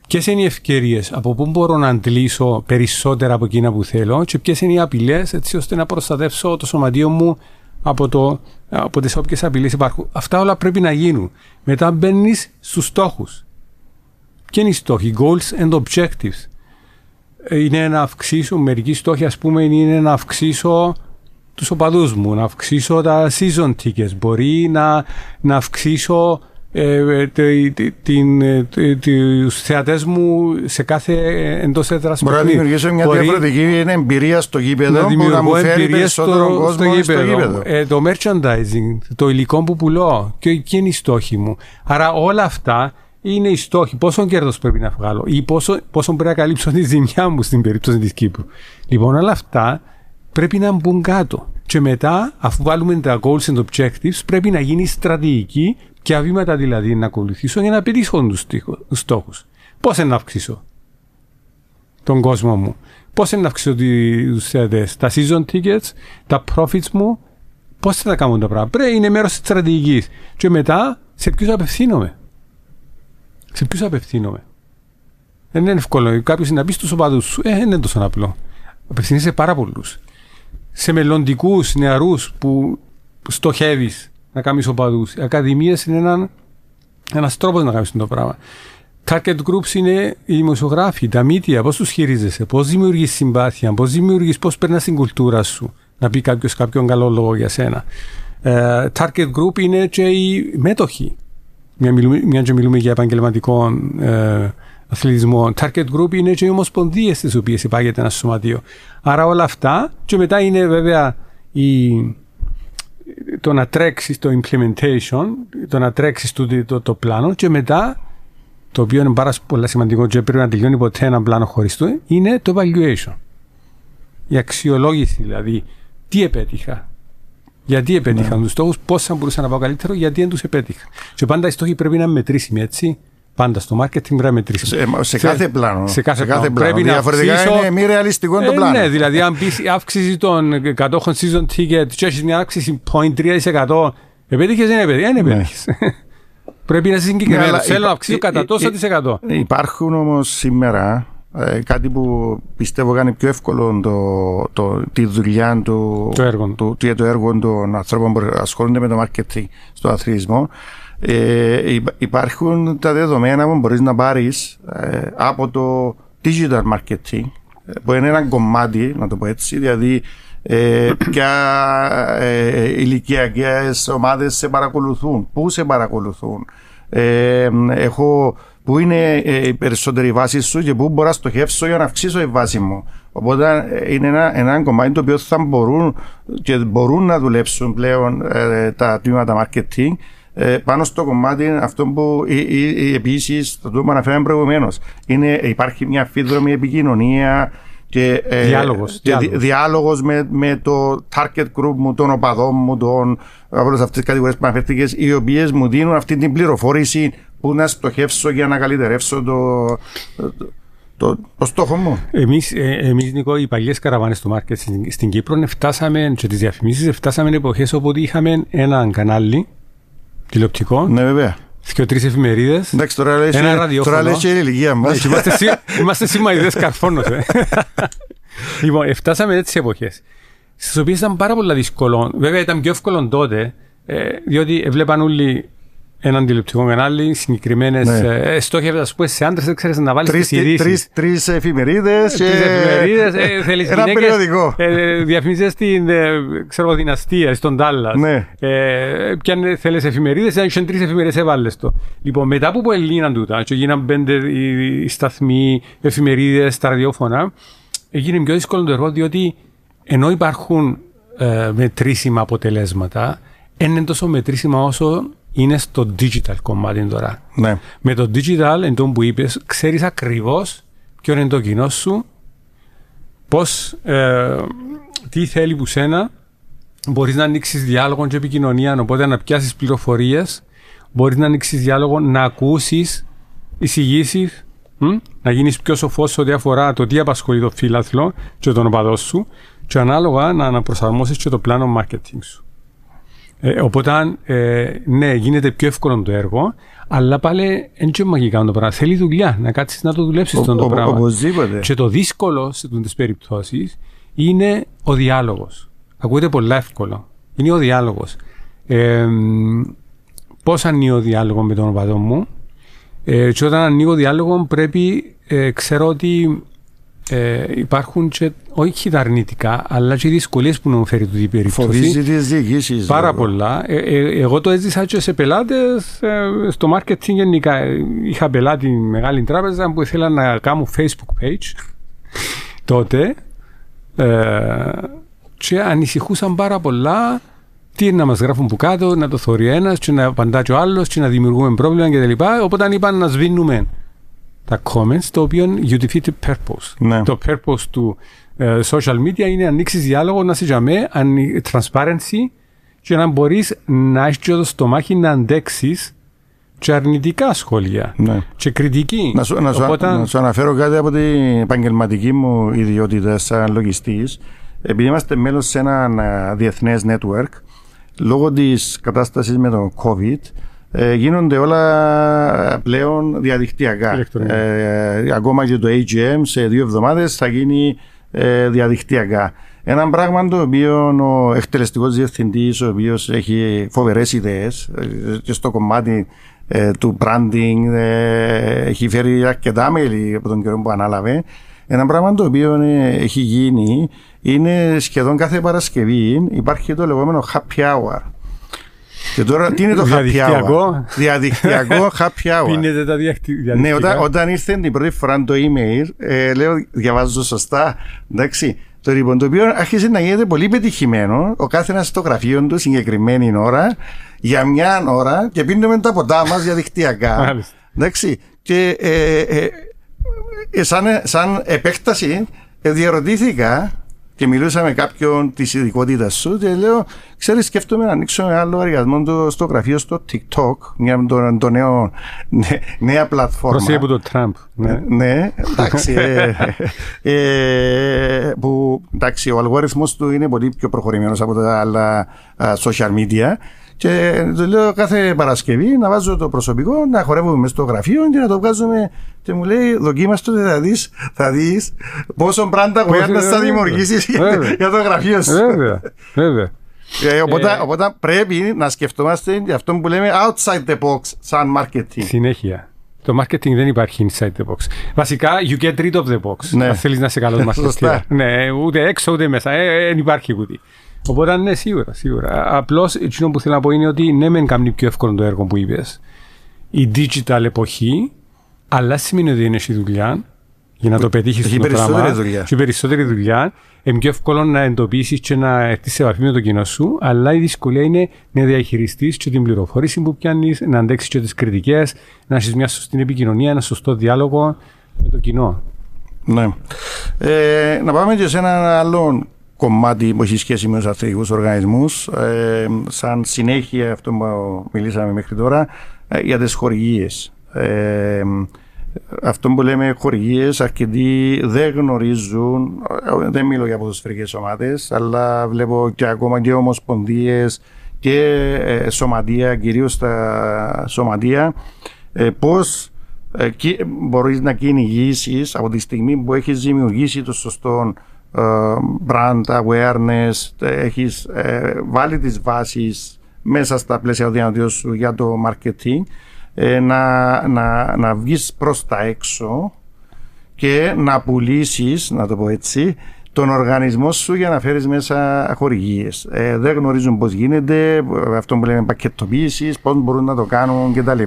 S2: Ποιες είναι οι ευκαιρίες, από πού μπορώ να αντλήσω περισσότερα από εκείνα που θέλω; Και ποιες είναι οι απειλές, έτσι ώστε να προστατεύσω το σωματείο μου από, το, από τις όποιες απειλές υπάρχουν. Αυτά όλα πρέπει να γίνουν. Μετά μπαίνεις στους στόχους. Ποιοι είναι οι στόχοι, goals and objectives; Είναι να αυξήσω, μερικοί στόχοι ας πούμε είναι να αυξήσω τους οπαδούς μου, να αυξήσω τα season tickets, μπορεί να, να αυξήσω ε, τε, τε, την, τε, τους θεατές μου σε κάθε εντός έδρας
S1: Μπορεί να δημιουργήσω μια
S2: Μπορεί
S1: διαφορετική εμπειρία στο γήπεδο
S2: να
S1: που να μου
S2: δημιουργώ
S1: φέρει
S2: εμπειρίες
S1: περισσότερο κόσμο στο γήπεδο.
S2: Ε, το merchandising, το υλικό που πουλώ και εκεί είναι οι στόχοι μου. Άρα όλα αυτά είναι οι στόχοι. Πόσο κέρδος πρέπει να βγάλω ή πόσο, πόσο πρέπει να καλύψω τη ζημιά μου στην περίπτωση της Κύπρου. Λοιπόν, όλα αυτά πρέπει να μπουν κάτω. Και μετά, αφού βάλουμε τα goals and objectives, πρέπει να γίνει στρατηγική ποια βήματα δηλαδή να ακολουθήσω για να πετύχω τους στόχους. Πώς να αυξήσω τον κόσμο μου, πώς να αυξήσω τους θεατέ, τα season tickets, τα profits μου, Πώς θα τα κάνουμε τα πράγματα. Πρέπει είναι μέρος της στρατηγικής. Και μετά, σε ποιους απευθύνομαι. Σε ποιους απευθύνομαι; Δεν είναι εύκολο. Κάποιος να πει στους οπαδούς σου, ε, δεν είναι τόσο απλό. Απευθύνεσαι πάρα πολλούς. Σε μελλοντικούς νεαρούς που στοχεύεις να κάνεις οπαδούς. Οι ακαδημίε είναι ένα ένας τρόπος να κάνεις το πράγμα. Target groups είναι οι δημοσιογράφοι, τα μύτια, πώς τους χειρίζεσαι, πώς δημιουργείς συμπάθεια, πώς δημιουργείς, πώς περνάς την κουλτούρα σου; Να πει κάποιος κάποιον καλό λόγο για σένα. Uh, target group είναι και οι μέτοχοι. Μια, μιλούμε, μια και μιλούμε για επαγγελματικό uh, αθλητισμό. Target group είναι και οι ομοσπονδίες στι οποίες υπάγεται ένα σωματείο. Άρα όλα αυτά και μετά είναι βέβαια η, το να τρέξεις το implementation, το να τρέξεις το, το, το, πλάνο και μετά το οποίο είναι πάρα πολύ σημαντικό και πρέπει να τελειώνει ποτέ ένα πλάνο χωρίς του, είναι το evaluation. Η αξιολόγηση δηλαδή τι επέτυχα. Γιατί επέτυχα ναι. τους στόχους, πώς θα μπορούσα να πάω καλύτερο, γιατί δεν τους επέτυχα. Και πάντα οι στόχοι πρέπει να είναι μετρήσιμοι, έτσι. Πάντα στο marketing πρέπει να μετρήσιμοι.
S1: Σε, σε, κάθε πλάνο.
S2: Σε κάθε, σε κάθε
S1: πλάνο. Πρέπει Διαφορετικά να αυξήσω... είναι μη ρεαλιστικό το ε, πλάνο.
S2: Ναι, δηλαδή αν πεις αύξηση των κατόχων season ticket και έχεις μια αύξηση 0.3%, επέτυχες ή δεν επέτυχες; Δεν επέτυχες. Πρέπει να είσαι συγκεκριμένος. Ναι, Θέλω να αυξήσω κατά τόσο της εκατό.
S1: Υπάρχουν όμως σήμερα ε, κάτι που πιστεύω κάνει πιο εύκολο το, το, τη δουλειά του,
S2: το έργο.
S1: του, το, το έργο των ανθρώπων που ασχολούνται με το marketing στο αθλητισμό. Ε, υπάρχουν τα δεδομένα που μπορείς να πάρεις ε, από το digital marketing ε, που είναι ένα κομμάτι, να το πω έτσι, δηλαδή ε, ποια ε, ηλικιακές ομάδες σε παρακολουθούν, πού σε παρακολουθούν. Ε, έχω πού είναι ε, η περισσότερη βάση σου και πού μπορώ να στοχεύσω για να αυξήσω η βάση μου. Οπότε ε, είναι ένα, ένα κομμάτι το οποίο θα μπορούν και μπορούν να δουλέψουν πλέον ε, τα τμήματα marketing ε, πάνω στο κομμάτι αυτό που επίσης το οποίο αναφέραμε προηγουμένως. Υπάρχει μια αφίδρομη επικοινωνία και
S2: ε, διάλογος,
S1: διάλογος. με, με το target group μου, των οπαδών μου, των, από αυτές τις κατηγορίες που αναφέρθηκες, οι οποίες μου δίνουν αυτή την πληροφόρηση που να στοχεύσω για να καλυτερεύσω το, το, το, το στόχο μου;
S2: Εμείς, ε, εμείς Νικό, οι παλιές καραβάνες του μάρκετ στην, στην Κύπρο φτάσαμε και τις διαφημίσεις φτάσαμε εποχές όπου είχαμε ένα κανάλι τηλεοπτικό.
S1: Ναι, βέβαια.
S2: Και τρει εφημερίδες.
S1: Εντάξει, τώρα λες, ένα ραδιόφωνο. Τώρα λες και η ηλικία μας.
S2: είμαστε, είμαστε συμμαϊδέ καρφώνος. Ε. λοιπόν, φτάσαμε έτσι εποχές. Στις οποίες ήταν πάρα πολύ δύσκολο. Βέβαια, ήταν πιο εύκολο τότε, ε, διότι βλέπαν όλοι έναν τηλεοπτικό κανάλι, συγκεκριμένες ναι. ε, στόχευε, ας πούμε, σε άντρες, δεν ξέρεις να βάλεις τις ειδήσεις.
S1: Τρει εφημερίδες και. Τρεις
S2: εφημερίδες. Ε, θέλεις
S1: ένα περιοδικό.
S2: Ε, Διαφημίζεις στην ε, ξέρω, δυναστεία, στον Τάλλας.
S1: Ναι.
S2: Ε, και αν θέλεις εφημερίδες, αν είχε τρεις εφημερίδες, έβαλες το. Λοιπόν, μετά που έγιναν τούτα, και γίναν πέντε οι σταθμοί, εφημερίδες, τα ραδιόφωνα, έγινε πιο δύσκολο το έργο, διότι ενώ υπάρχουν ε, μετρήσιμα αποτελέσματα, είναι τόσο μετρήσιμα όσο είναι στο digital κομμάτι τώρα.
S1: Ναι.
S2: Με το digital, εν που είπες, ξέρεις ακριβώς ποιο είναι το κοινό σου, πώς, ε, τι θέλει που σένα, μπορείς να ανοίξεις διάλογο και επικοινωνία, οπότε να πιάσεις πληροφορίες, μπορείς να ανοίξεις διάλογο, να ακούσεις εισηγήσεις, να γίνεις πιο σοφός σε ό,τι αφορά το τι απασχολεί το φύλαθλο και τον οπαδό σου και ανάλογα να αναπροσαρμόσεις και το πλάνο marketing σου. Ε, οπότε, ε, ναι, γίνεται πιο εύκολο το έργο, αλλά πάλι δεν είναι μαγικά το πράγμα. Θέλει δουλειά, να κάτσεις να το δουλέψεις το πράγμα.
S1: Οπωσδήποτε.
S2: Και το δύσκολο σε αυτέ τις περιπτώσεις είναι ο διάλογος. Ακούγεται πολύ εύκολο. Είναι ο διάλογος. Ε, Πώς ανοίγω διάλογος με τον οπαδό μου, ε, και όταν ανοίγω διάλογος πρέπει, ε, ξέρω ότι ε, υπάρχουν και όχι τα αρνητικά, αλλά και οι δυσκολίες που μου φέρει τούτη η περίπτωση.
S1: Φοβίζει τις διοικήσει.
S2: Πάρα πολλά. Ε, ε, εγώ το έζησα και σε πελάτες. Ε, στο marketing γενικά. Είχα πελάτη μεγάλη τράπεζα που ήθελα να κάνω Facebook page τότε. Ε, και ανησυχούσαν πάρα πολλά τι είναι να μας γράφουν που κάτω, να το θωρεί ένας, και να απαντά και ο άλλος, και να δημιουργούμε πρόβλημα κτλ. Οπότε είπαν να σβήνουμε τα comments, το οποίο you defeat the purpose.
S1: Ναι.
S2: Το purpose του uh, social media είναι να ανοίξεις διάλογο, να σε τζαμέ, transparency και να μπορείς να έχεις το στομάχι να αντέξεις και αρνητικά σχόλια
S1: ναι.
S2: και κριτική.
S1: Να σου, να, σου, Οπότε... να σου αναφέρω κάτι από την επαγγελματική μου ιδιότητα σαν λογιστής. Επειδή είμαστε μέλος σε ένα διεθνές network, λόγω της κατάστασης με τον COVID ε, γίνονται όλα πλέον διαδικτυακά. Ε, ακόμα και το AGM σε δύο εβδομάδες θα γίνει ε, διαδικτυακά. Ένα πράγμα το οποίο ο εκτελεστικός διευθυντής, ο οποίος έχει φοβερές ιδέες ε, και στο κομμάτι ε, του branding έχει φέρει αρκετά μέλη από τον καιρό που ανάλαβε. Ένα πράγμα το οποίο έχει γίνει είναι σχεδόν κάθε Παρασκευή υπάρχει το λεγόμενο happy hour. Και τώρα τι είναι το happy hour; Διαδικτυακό happy hour.
S2: Πίνετε τα διαδικτυακά.
S1: Ναι, όταν, όταν ήρθε την πρώτη φορά το email, ε, λέω, διαβάζω σωστά. Εντάξει. Το λοιπόν, το οποίο άρχισε να γίνεται πολύ πετυχημένο, ο κάθε ένα στο γραφείο του συγκεκριμένη ώρα, για μια ώρα και πίνουμε τα ποτά μας διαδικτυακά. Εντάξει. Και ε, ε, ε, σαν, σαν επέκταση, ε, διαρωτήθηκα και μιλούσα με κάποιον της ειδικότητας σου και λέω, ξέρεις, σκέφτομαι να ανοίξω ένα άλλο λογαριασμό στο γραφείο στο TikTok, μια το, το νέο, νέα πλατφόρμα.
S2: Προσέχει από το Τραμπ.
S1: Ναι, ναι εντάξει. ε, ε, που, εντάξει, ο αλγόριθμος του είναι πολύ πιο προχωρημένος από τα άλλα social media. Και το λέω κάθε Παρασκευή να βάζω το προσωπικό, να χορεύουμε μέσα στο γραφείο και να το βγάζουμε. Και μου λέει, δοκίμαστο θα δεις θα δεις πόσο πράγματα awareness θα δημιουργήσεις για το γραφείο σου.
S2: Βέβαια. βέβαια.
S1: Ε, οπότε, ε, οπότε πρέπει να σκεφτόμαστε για αυτό που λέμε outside the box σαν marketing.
S2: Συνέχεια. Το marketing δεν υπάρχει inside the box. Βασικά, you get rid of the box. Ναι. Αν θέλεις να είσαι καλός marketing. ναι, ούτε έξω ούτε μέσα. Δεν ε, υπάρχει ούτε. Οπότε ναι, σίγουρα, σίγουρα. Απλώς εκείνο που θέλω να πω είναι ότι ναι, μεν κάνει πιο εύκολο το έργο που είπες. Η digital εποχή, αλλά σημαίνει ότι είναι η δουλειά για να το πετύχεις
S1: στο
S2: πράγμα.
S1: Δουλειά.
S2: Έχει περισσότερη δουλειά. Είναι πιο εύκολο να εντοπίσεις και να έρθεις σε επαφή με το κοινό σου, αλλά η δυσκολία είναι να διαχειριστείς και την πληροφόρηση που πιάνεις, να αντέξεις και τις κριτικές, να έχεις μια σωστή επικοινωνία, ένα σωστό διάλογο με το κοινό.
S1: Ναι. Ε, να πάμε και σε ένα άλλο κομμάτι που έχει σχέση με τους αθλητικούς οργανισμούς. Ε, σαν συνέχεια αυτό που μιλήσαμε μέχρι τώρα ε, για τις χορηγίες. Ε, αυτό που λέμε χορηγίες, αρκετοί δεν γνωρίζουν, ε, δεν μιλώ για ποδοσφαιρικές ομάδες, αλλά βλέπω και ακόμα και ομοσπονδίες και ε, σωματεία, κυρίως τα σωματεία, ε, πώς ε, μπορείς να κυνηγήσεις από τη στιγμή που έχεις δημιουργήσει το σωστό brand awareness, έχεις ε, βάλει τις βάσεις μέσα στα πλαίσια διανοητών σου για το marketing ε, να, να, να βγεις προς τα έξω και να πουλήσεις, να το πω έτσι, τον οργανισμό σου για να φέρεις μέσα χορηγίες. Ε, δεν γνωρίζουν πώς γίνεται, αυτό που λέμε πακετοποίησης, πώς μπορούν να το κάνουν κτλ.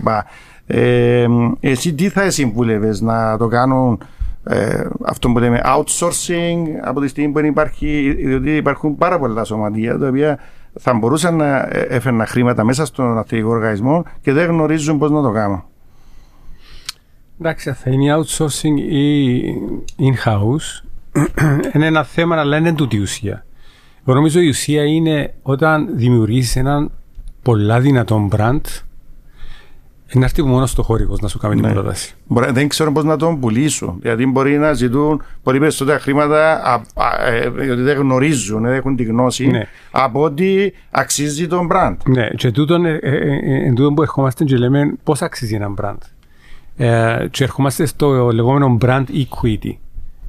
S1: Ε, εσύ τι θα συμβούλευες να το κάνουν ε, αυτό που λέμε outsourcing από τη στιγμή που υπάρχει, διότι υπάρχουν πάρα πολλά σωματεία τα οποία θα μπορούσαν να έφερναν χρήματα μέσα στον αθλητικό οργανισμό και δεν γνωρίζουν πώς να το κάνουν.
S2: Εντάξει, θα είναι outsourcing ή in-house. είναι ένα θέμα, αλλά είναι τούτη η ουσία. Εγώ νομίζω η ουσία είναι όταν δημιουργήσει έναν πολλά δυνατό brand είναι έρθει μόνος στο χώρικο να σου κάνει ναι. την πρόταση.
S1: Μπορεί, δεν ξέρω πώς να τον πουλήσω. Γιατί μπορεί να ζητούν πολύ περισσότερα χρήματα γιατί ε, δεν γνωρίζουν, δεν έχουν τη γνώση ναι. από ότι αξίζει τον brand.
S2: Ναι, και τούτον, ε, ε, ε, ε τούτον που ερχόμαστε και λέμε πώς αξίζει ένα brand. Ε, και ερχόμαστε στο λεγόμενο brand equity.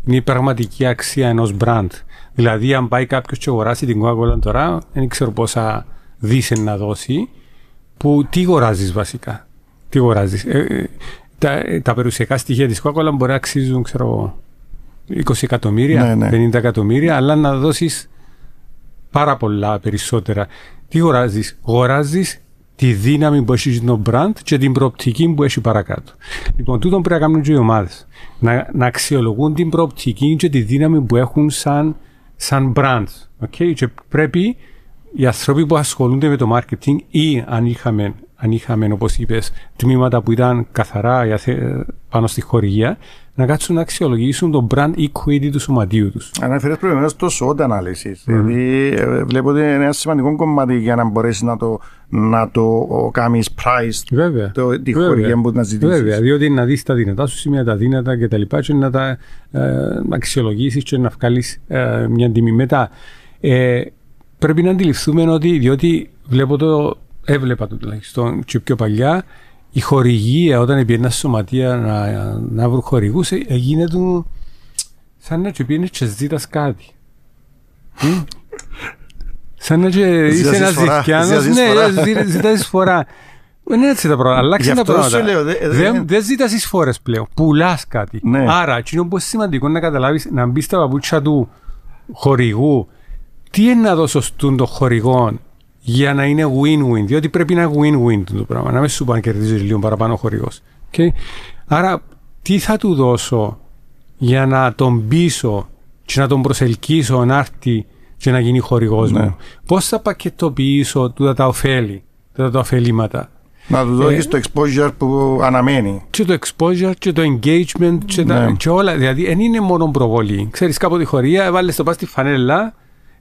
S2: Είναι η πραγματική αξία ενός brand. Δηλαδή, αν πάει κάποιος και αγοράσει την Coca-Cola τώρα, δεν ξέρω πόσα δίσεν να δώσει, που τι αγοράζεις βασικά; Τι αγοράζεις; Ε, ε, τα, ε, τα περιουσιακά στοιχεία της Coca-Cola μπορεί να αξίζουν, ξέρω, 20 εκατομμύρια, ναι, ναι. 50 εκατομμύρια, αλλά να δώσεις πάρα πολλά περισσότερα. Τι αγοράζεις, αγοράζεις τη δύναμη που έχει το brand και την προοπτική που έχει παρακάτω. Λοιπόν, τούτο πρέπει να κάνουν και οι ομάδες. Να, να αξιολογούν την προοπτική και τη δύναμη που έχουν σαν, σαν brand. Okay? Και πρέπει οι άνθρωποι που ασχολούνται με το marketing ή αν είχαμε αν είχαμε, όπως είπες, τμήματα που ήταν καθαρά πάνω στη χορηγία, να κάτσουν να αξιολογήσουν το brand equity του σωματείου τους.
S1: Αναφέρει προηγουμένω το SWOT analysis. Mm. Δηλαδή, ε, βλέπω ότι είναι ένα σημαντικό κομμάτι για να μπορέσεις να το, να το κάνεις price
S2: Βέβαια.
S1: Το, τη Βέβαια. χορηγία που να ζητήσεις.
S2: Βέβαια, διότι να δεις τα δυνατά σου σημεία, τα δύνατα κτλ. Και, και, να τα ε, αξιολογήσεις και να βγάλεις ε, μια τιμή μετά. Ε, πρέπει να αντιληφθούμε ότι, διότι βλέπω το, έβλεπα το τουλάχιστον και πιο παλιά, η χορηγία όταν πήγαινε στη σωματεία να, να βρουν χορηγούς ε, γίνεται σαν να και πήγαινε και ζήτας κάτι. σαν να και είσαι ένας ζητιάνος, ναι, ζητάς φορά. Δεν είναι έτσι τα πράγματα. Αλλάξαν τα πράγματα. Δεν δε ζητάς εισφορές πλέον. Πουλάς κάτι. Ναι. Άρα, εκείνο που είναι σημαντικό να καταλάβεις, να μπεις στα παπούτσια του χορηγού, τι είναι να δώσω στον το χορηγό για να είναι win-win. Διότι πρέπει να είναι win-win το πράγμα. Να μην σου πάνε να κερδίζεις λίγο παραπάνω ο χορηγό. Okay; Άρα, τι θα του δώσω για να τον πείσω και να τον προσελκύσω να έρθει και να γίνει χορηγός ναι. μου; Πώς θα πακετοποιήσω τούτα τα ωφέλη, τούτα τα ωφελήματα;
S1: Να τους δώσεις ε, το exposure που αναμένει.
S2: Και το exposure και το engagement και, ναι. τα, και όλα. Δηλαδή, δεν είναι μόνο προβολή. Ξέρεις, κάποτε χωρία, έβαλε το πας στη φανέλα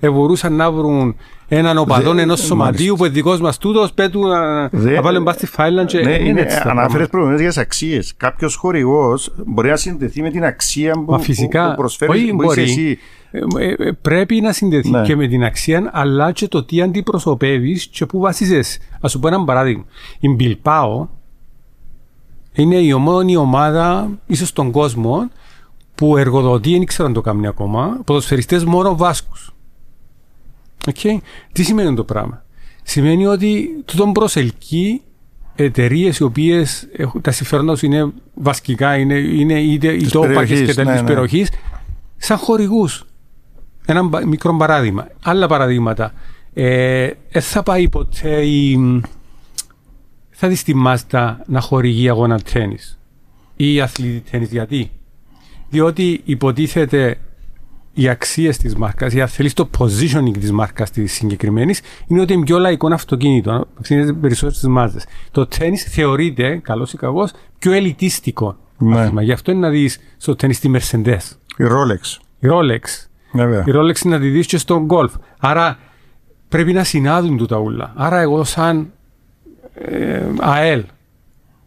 S2: μπορούσαν να βρουν έναν οπαδόν ενός σωματείου που είναι δικός μας τούτος, πέτου να, να βάλουν πα στη φάιλα. Και...
S1: Ναι, είναι, αναφέρεις προβλήματα για τις αξίες. Κάποιος χορηγός μπορεί να συνδεθεί με την αξία που, φυσικά, που, προσφέρεις όχι, μπορείς, εσύ.
S2: Ε, ε, πρέπει να συνδεθεί ναι. και με την αξία, αλλά και το τι αντιπροσωπεύεις και πού βασίζεσαι. Α σου πω ένα παράδειγμα. Η Μπιλπάο είναι η μόνη ομάδα, ίσως στον κόσμο, που εργοδοτεί, δεν ξέρω αν το κάνει ακόμα, ποδοσφαιριστές μόνο Βάσκους. Okay. Τι σημαίνει το πράγμα; Σημαίνει ότι τον προσελκύει εταιρείες οι οποίες τα συμφέροντα τους είναι βασικά, είναι, είναι είτε οι τόπαχες και τα ναι, ναι. σαν χορηγούς. Ένα μικρό παράδειγμα. Άλλα παραδείγματα. Ε, ε, θα πάει ποτέ η. Θα δεις τη Μάστα να χορηγεί αγώνα τέννη ή αθλητή τέννη. Γιατί; Διότι υποτίθεται οι αξίες της μάρκας, ή αν θέλει το positioning της μάρκας της συγκεκριμένης, είναι ότι είναι πιο λαϊκό αυτοκίνητο. Είναι περισσότερο στις μάζες. Το τέννη θεωρείται, καλός ή κακός, πιο ελιτίστικο. Ναι. Γι' αυτό είναι να δεις στο τέννη τη Mercedes.
S1: Η Rolex.
S2: Η Rolex.
S1: Βέβαια.
S2: Η Rolex είναι να τη δεις και στο golf. Άρα πρέπει να συνάδουν του τα ούλα. Άρα εγώ σαν ε, ΑΕΛ,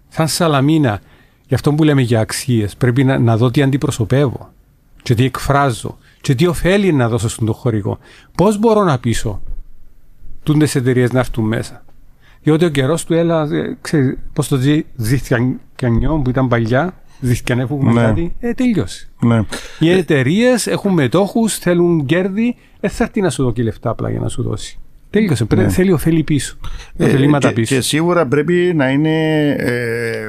S2: σαν Σαλαμίνα, γι' αυτό που λέμε για αξίες, πρέπει να, να δω τι αντιπροσωπεύω και τι εκφράζω και τι ωφέλει να δώσω στον χορηγό. Πώς μπορώ να πείσω τούντες εταιρείες να έρθουν μέσα. Διότι ο καιρός του έλα, ξέρει πώς το ζήτηκαν που ήταν παλιά, ζήτηκαν ναι. κάτι, ε, τελειώσει.
S1: Ναι.
S2: Οι εταιρείες έχουν μετόχους, θέλουν κέρδη, δεν θα έρθει να σου δώσει λεφτά απλά για να σου δώσει. Τέλειωσε. Ναι. Θέλει ωφέλη πίσω. Ε,
S1: και, πίσω. Και σίγουρα πρέπει να είναι ε,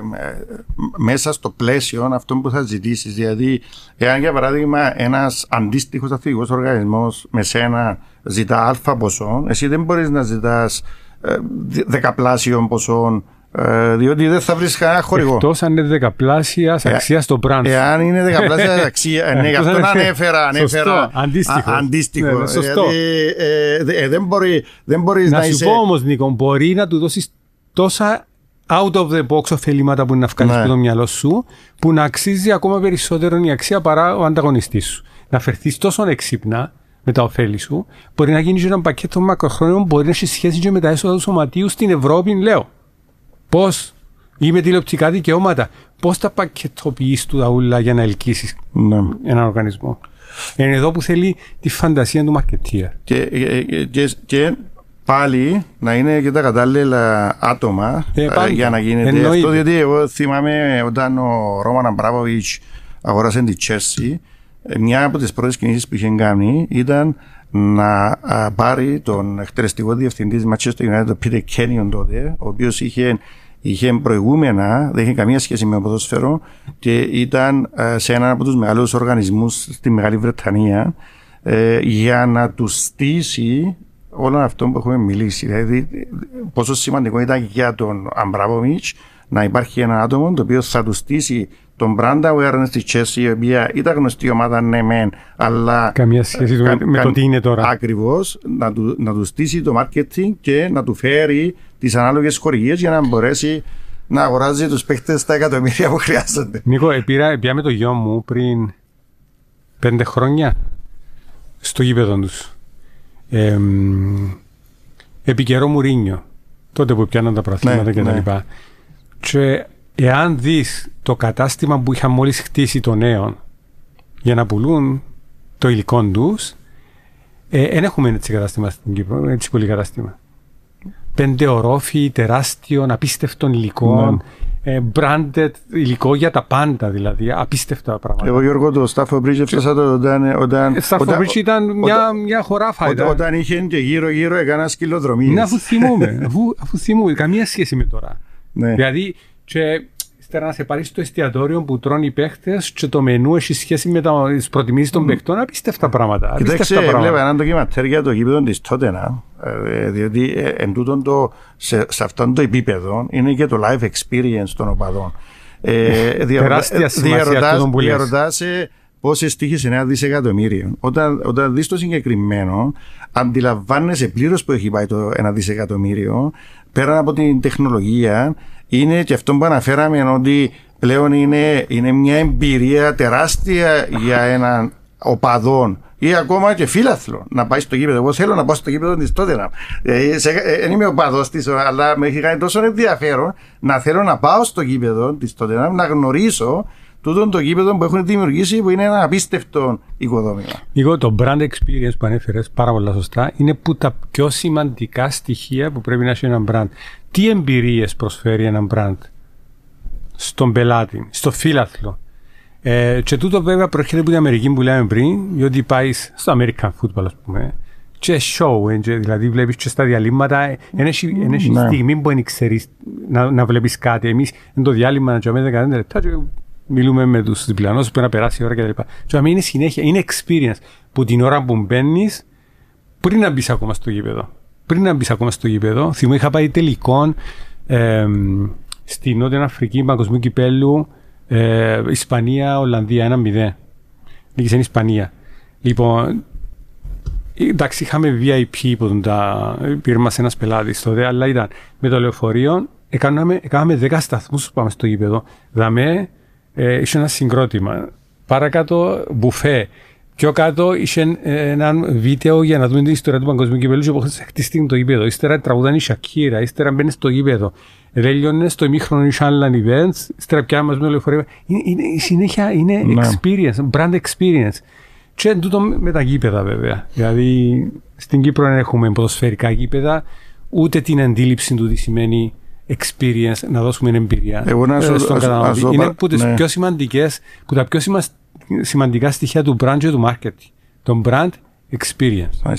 S1: μέσα στο πλαίσιο αυτό που θα ζητήσεις. Δηλαδή, εάν για παράδειγμα ένας αντίστοιχος αθλητικό οργανισμός με σένα ζητά αλφα ποσό, εσύ δεν μπορείς να ζητάς ε, δεκαπλάσιο ποσό ε, διότι δεν θα βρεις κανένα χορηγό.
S2: Εκτός αν είναι δεκαπλάσια ε, αξία στο brand.
S1: Εάν είναι δεκαπλάσια αξία. ναι, γι' αυτό ανέφερα. ανέφερα
S2: αντίστοιχο.
S1: αντίστοιχο. Ναι, ναι, σωστό. Δηλαδή, ε, δεν μπορεί, δεν μπορείς
S2: να,
S1: να
S2: είσαι... σου πω όμως, Νίκο, μπορεί να του δώσεις τόσα out of the box ωφελήματα που είναι να βγάλεις ναι. το μυαλό σου, που να αξίζει ακόμα περισσότερο η αξία παρά ο ανταγωνιστής σου. Να φερθείς τόσο έξυπνα με τα ωφέλη σου, μπορεί να γίνεις ένα πακέτο μακροχρόνιο, μπορεί να έχει σχέση και με τα έσοδα του σωματείου στην Ευρώπη, λέω. Πώς ή με τηλεοπτικά δικαιώματα, πώς θα πακετοποιείς του ούλα για να ελκύσεις ναι. έναν οργανισμό; Είναι εδώ που θέλει τη φαντασία του μαρκετία.
S1: Και, και, και, πάλι να είναι και τα κατάλληλα άτομα ε, ε για να γίνεται Εννοείται. αυτό. Διότι εγώ θυμάμαι όταν ο Ρόμαν Αμπράβοβιτς αγόρασε την Τσέρση, μια από τις πρώτες κινήσεις που είχε κάνει ήταν να πάρει τον εκτελεστικό διευθυντή της Manchester United, τον Peter Kenyon τότε, ο οποίος είχε είχε προηγούμενα, δεν είχε καμία σχέση με το ποδόσφαιρο και ήταν ε, σε έναν από τους μεγάλους οργανισμούς στη Μεγάλη Βρετανία ε, για να τους στήσει όλο αυτό που έχουμε μιλήσει. Δηλαδή, πόσο σημαντικό ήταν για τον Αμπράβομιτ να υπάρχει ένα άτομο το οποίο θα τους στήσει τον brand awareness τη Chelsea, η οποία ήταν γνωστή ομάδα, ναι, μεν, αλλά.
S2: Καμία σχέση κα, με το τι είναι τώρα.
S1: Ακριβώς, να, του, να του στήσει το marketing και να του φέρει τις ανάλογες χορηγίες για να μπορέσει να αγοράζει τους παίχτε στα εκατομμύρια που χρειάζονται.
S2: Νίκο, πήρα, πια με το γιο μου πριν πέντε χρόνια στο γήπεδο τους. Ε, επί καιρό Μουρίνιο, τότε που πιάναν τα προαθλήματα ναι, κτλ. Ναι. Και εάν δεις το κατάστημα που είχαν μόλις χτίσει το νέο για να πουλούν το υλικό τους, Δεν έχουμε έτσι κατάστημα στην Κύπρο, έτσι πολύ κατάστημα. Πέντε ορόφοι, τεράστιων, απίστευτων υλικών, ε, branded υλικό για τα πάντα δηλαδή, απίστευτα πράγματα.
S1: Εγώ Γιώργο το Stafford Bridge έφτασα το όταν... όταν
S2: Stafford Bridge ήταν μια, μια χωράφα.
S1: Όταν, όταν είχε και γύρω γύρω έκανα σκυλοδρομίες.
S2: Ναι, αφού θυμούμε, αφού, αφού θυμούμε, καμία σχέση με τώρα. Ναι. Δηλαδή, και ύστερα να σε πάρει στο εστιατόριο που τρώνε οι παίχτες και το μενού έχει σχέση με τις προτιμήσεις των παίχτων. Απίστευτα πράγματα.
S1: Κοιτάξτε, έβλεπα έναν ντοκιματέρ για το γήπεδο της Τότενα. Διότι ε, εν τούτον το, σε, σε αυτόν το επίπεδο είναι και το live experience των οπαδών.
S2: Ε, Τεράστια σημασία
S1: που Διαρωτάσαι πόσες τύχε ένα δισεκατομμύριο. Όταν, όταν δεις το συγκεκριμένο, αντιλαμβάνεσαι πλήρως που έχει πάει το ένα δισεκατομμύριο, πέραν από την τεχνολογία, είναι και αυτό που αναφέραμε ότι πλέον είναι, είναι μια εμπειρία τεράστια για έναν οπαδόν ή ακόμα και φίλαθλο να πάει στο γήπεδο. Εγώ θέλω να πάω στο γήπεδο της τότε. Δεν είμαι οπαδός της, αλλά με έχει κάνει τόσο ενδιαφέρον να θέλω να πάω στο γήπεδο της τότε να γνωρίσω τούτο το γήπεδο που έχουν δημιουργήσει που είναι ένα απίστευτο οικοδόμημα.
S2: Εγώ το brand experience που ανέφερες πάρα πολύ σωστά είναι που τα πιο σημαντικά στοιχεία που πρέπει να έχει ένα brand. Τι εμπειρίες προσφέρει ένα brand στον πελάτη, στο φύλαθλο; Ε, και τούτο βέβαια προέρχεται από την Αμερική που λέμε πριν, διότι πάει στο American football, ας πούμε, και show, ε, δηλαδή βλέπεις και στα διαλύματα, είναι ναι. στιγμή που δεν ξέρεις να, να βλέπεις κάτι. Εμείς είναι το διάλειμμα να τσάμε 15 λεπτά μιλούμε με τους διπλανούς που να περάσει η ώρα κτλ. Και είναι συνέχεια, είναι experience που την ώρα που μπαίνεις πριν να μπεις ακόμα στο γήπεδο. Πριν να μπεις ακόμα στο γήπεδο, θυμώ είχα πάει τελικών ε, στη Νότια Αφρική, παγκοσμίου κυπέλου, ε, Ισπανία, Ολλανδία, 1-0. Λίγη Ισπανία. Λοιπόν, εντάξει, είχαμε VIP που τα πήρε μα ένας πελάτης τότε, αλλά ήταν με το λεωφορείο, έκαναμε, έκαναμε 10 σταθμούς που πάμε στο γήπεδο. Δαμέ, ε, είχε ένα συγκρότημα. Παρακάτω μπουφέ. Πιο κάτω είχε ένα βίντεο για να δούμε την ιστορία του παγκοσμίου κυπέλου και όπως χτιστεί το γήπεδο. Ύστερα τραγουδάνε η Σακύρα, ύστερα μπαίνει στο γήπεδο. Ρέλειωνε στο ημίχρονο είχε άλλα events, ύστερα πια μας με λεωφορεία. Είναι, είναι, η συνέχεια είναι ναι. experience, brand experience. Και τούτο με τα γήπεδα βέβαια. Δηλαδή στην Κύπρο δεν έχουμε ποδοσφαιρικά γήπεδα, ούτε την αντίληψη του τι σημαίνει experience, να δώσουμε εμπειρία Εγώ να ε, στον καταναλωτή. Είναι από τις ναι. πιο σημαντικές, που τα πιο σημαντικά στοιχεία του brand και του marketing. Το brand experience.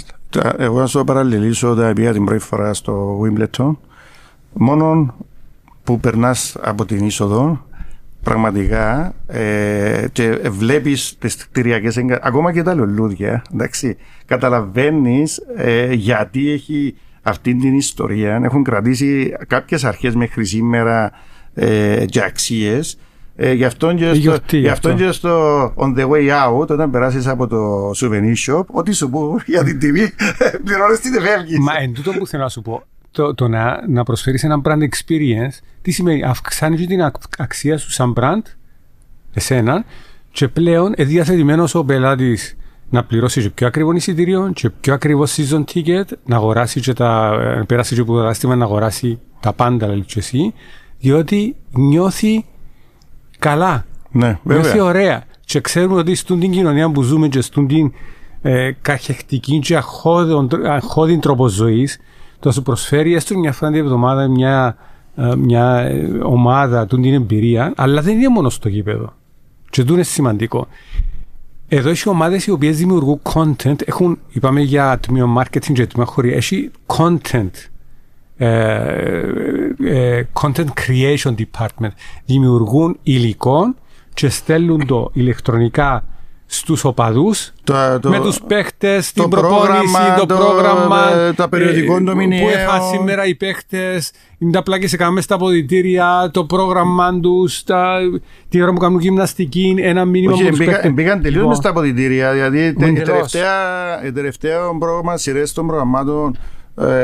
S1: Εγώ να σου παραλληλήσω όταν πήγα την πρώτη φορά στο Wimbledon, μόνο που περνάς από την είσοδο, πραγματικά ε, και βλέπεις τις κτηριακές ακόμα και τα λουλούδια, εντάξει, καταλαβαίνεις ε, γιατί έχει αυτή την ιστορία έχουν κρατήσει κάποιες αρχές μέχρι σήμερα ε, και αξίες ε, γι' αυτό και, στο, γι αυτό και στο On the way out, όταν περάσεις από το souvenir shop, ό,τι σου πω για την τιμή, πληρώνεις την φεύγεις.
S2: Μα εν τούτο που θέλω να σου πω, το, το να, να προσφέρεις ένα brand experience, τι σημαίνει, αυξάνεις την αξία σου σαν brand, εσένα, και πλέον διαθετημένος ο πελάτης να πληρώσεις και πιο ακριβό εισιτήριο και πιο ακριβό season ticket, να αγοράσεις και τα, να περάσει και από το διάστημα να αγοράσει τα πάντα, λέει και εσύ, διότι νιώθει καλά.
S1: Ναι,
S2: νιώθει ωραία. Και ξέρουμε ότι στην την κοινωνία που ζούμε και στην την ε, καχεκτική και αχώδη τρόπος ζωής, το σου προσφέρει έστω μια φορά την εβδομάδα μια, ε, μια ε, ομάδα του την εμπειρία, αλλά δεν είναι μόνο στο γήπεδο. Και αυτό είναι σημαντικό. Εδώ έχει ομάδες οι οποίες δημιουργούν content. Έχουν, είπαμε για τμήμα marketing και τμήμα χωρί. Έχει content. Ε, ε, content creation department. Δημιουργούν υλικό και στέλνουν το ηλεκτρονικά στους οπαδούς
S1: το, το,
S2: με τους παίχτες, την προπόνηση, το, το πρόγραμμα
S1: τα περιοδικό
S2: ε, που έφα σήμερα οι παίχτες τα πλάκες έκαναμε στα αποδητήρια το πρόγραμμα τους τα, την ώρα που κάνουν γυμναστική ένα μήνυμα
S1: Όχι, που τους Μπήκαν τελείως λοιπόν. στα αποδητήρια δηλαδή η τελευταία, τελευταία πρόγραμμα σειρές των προγραμμάτων ε,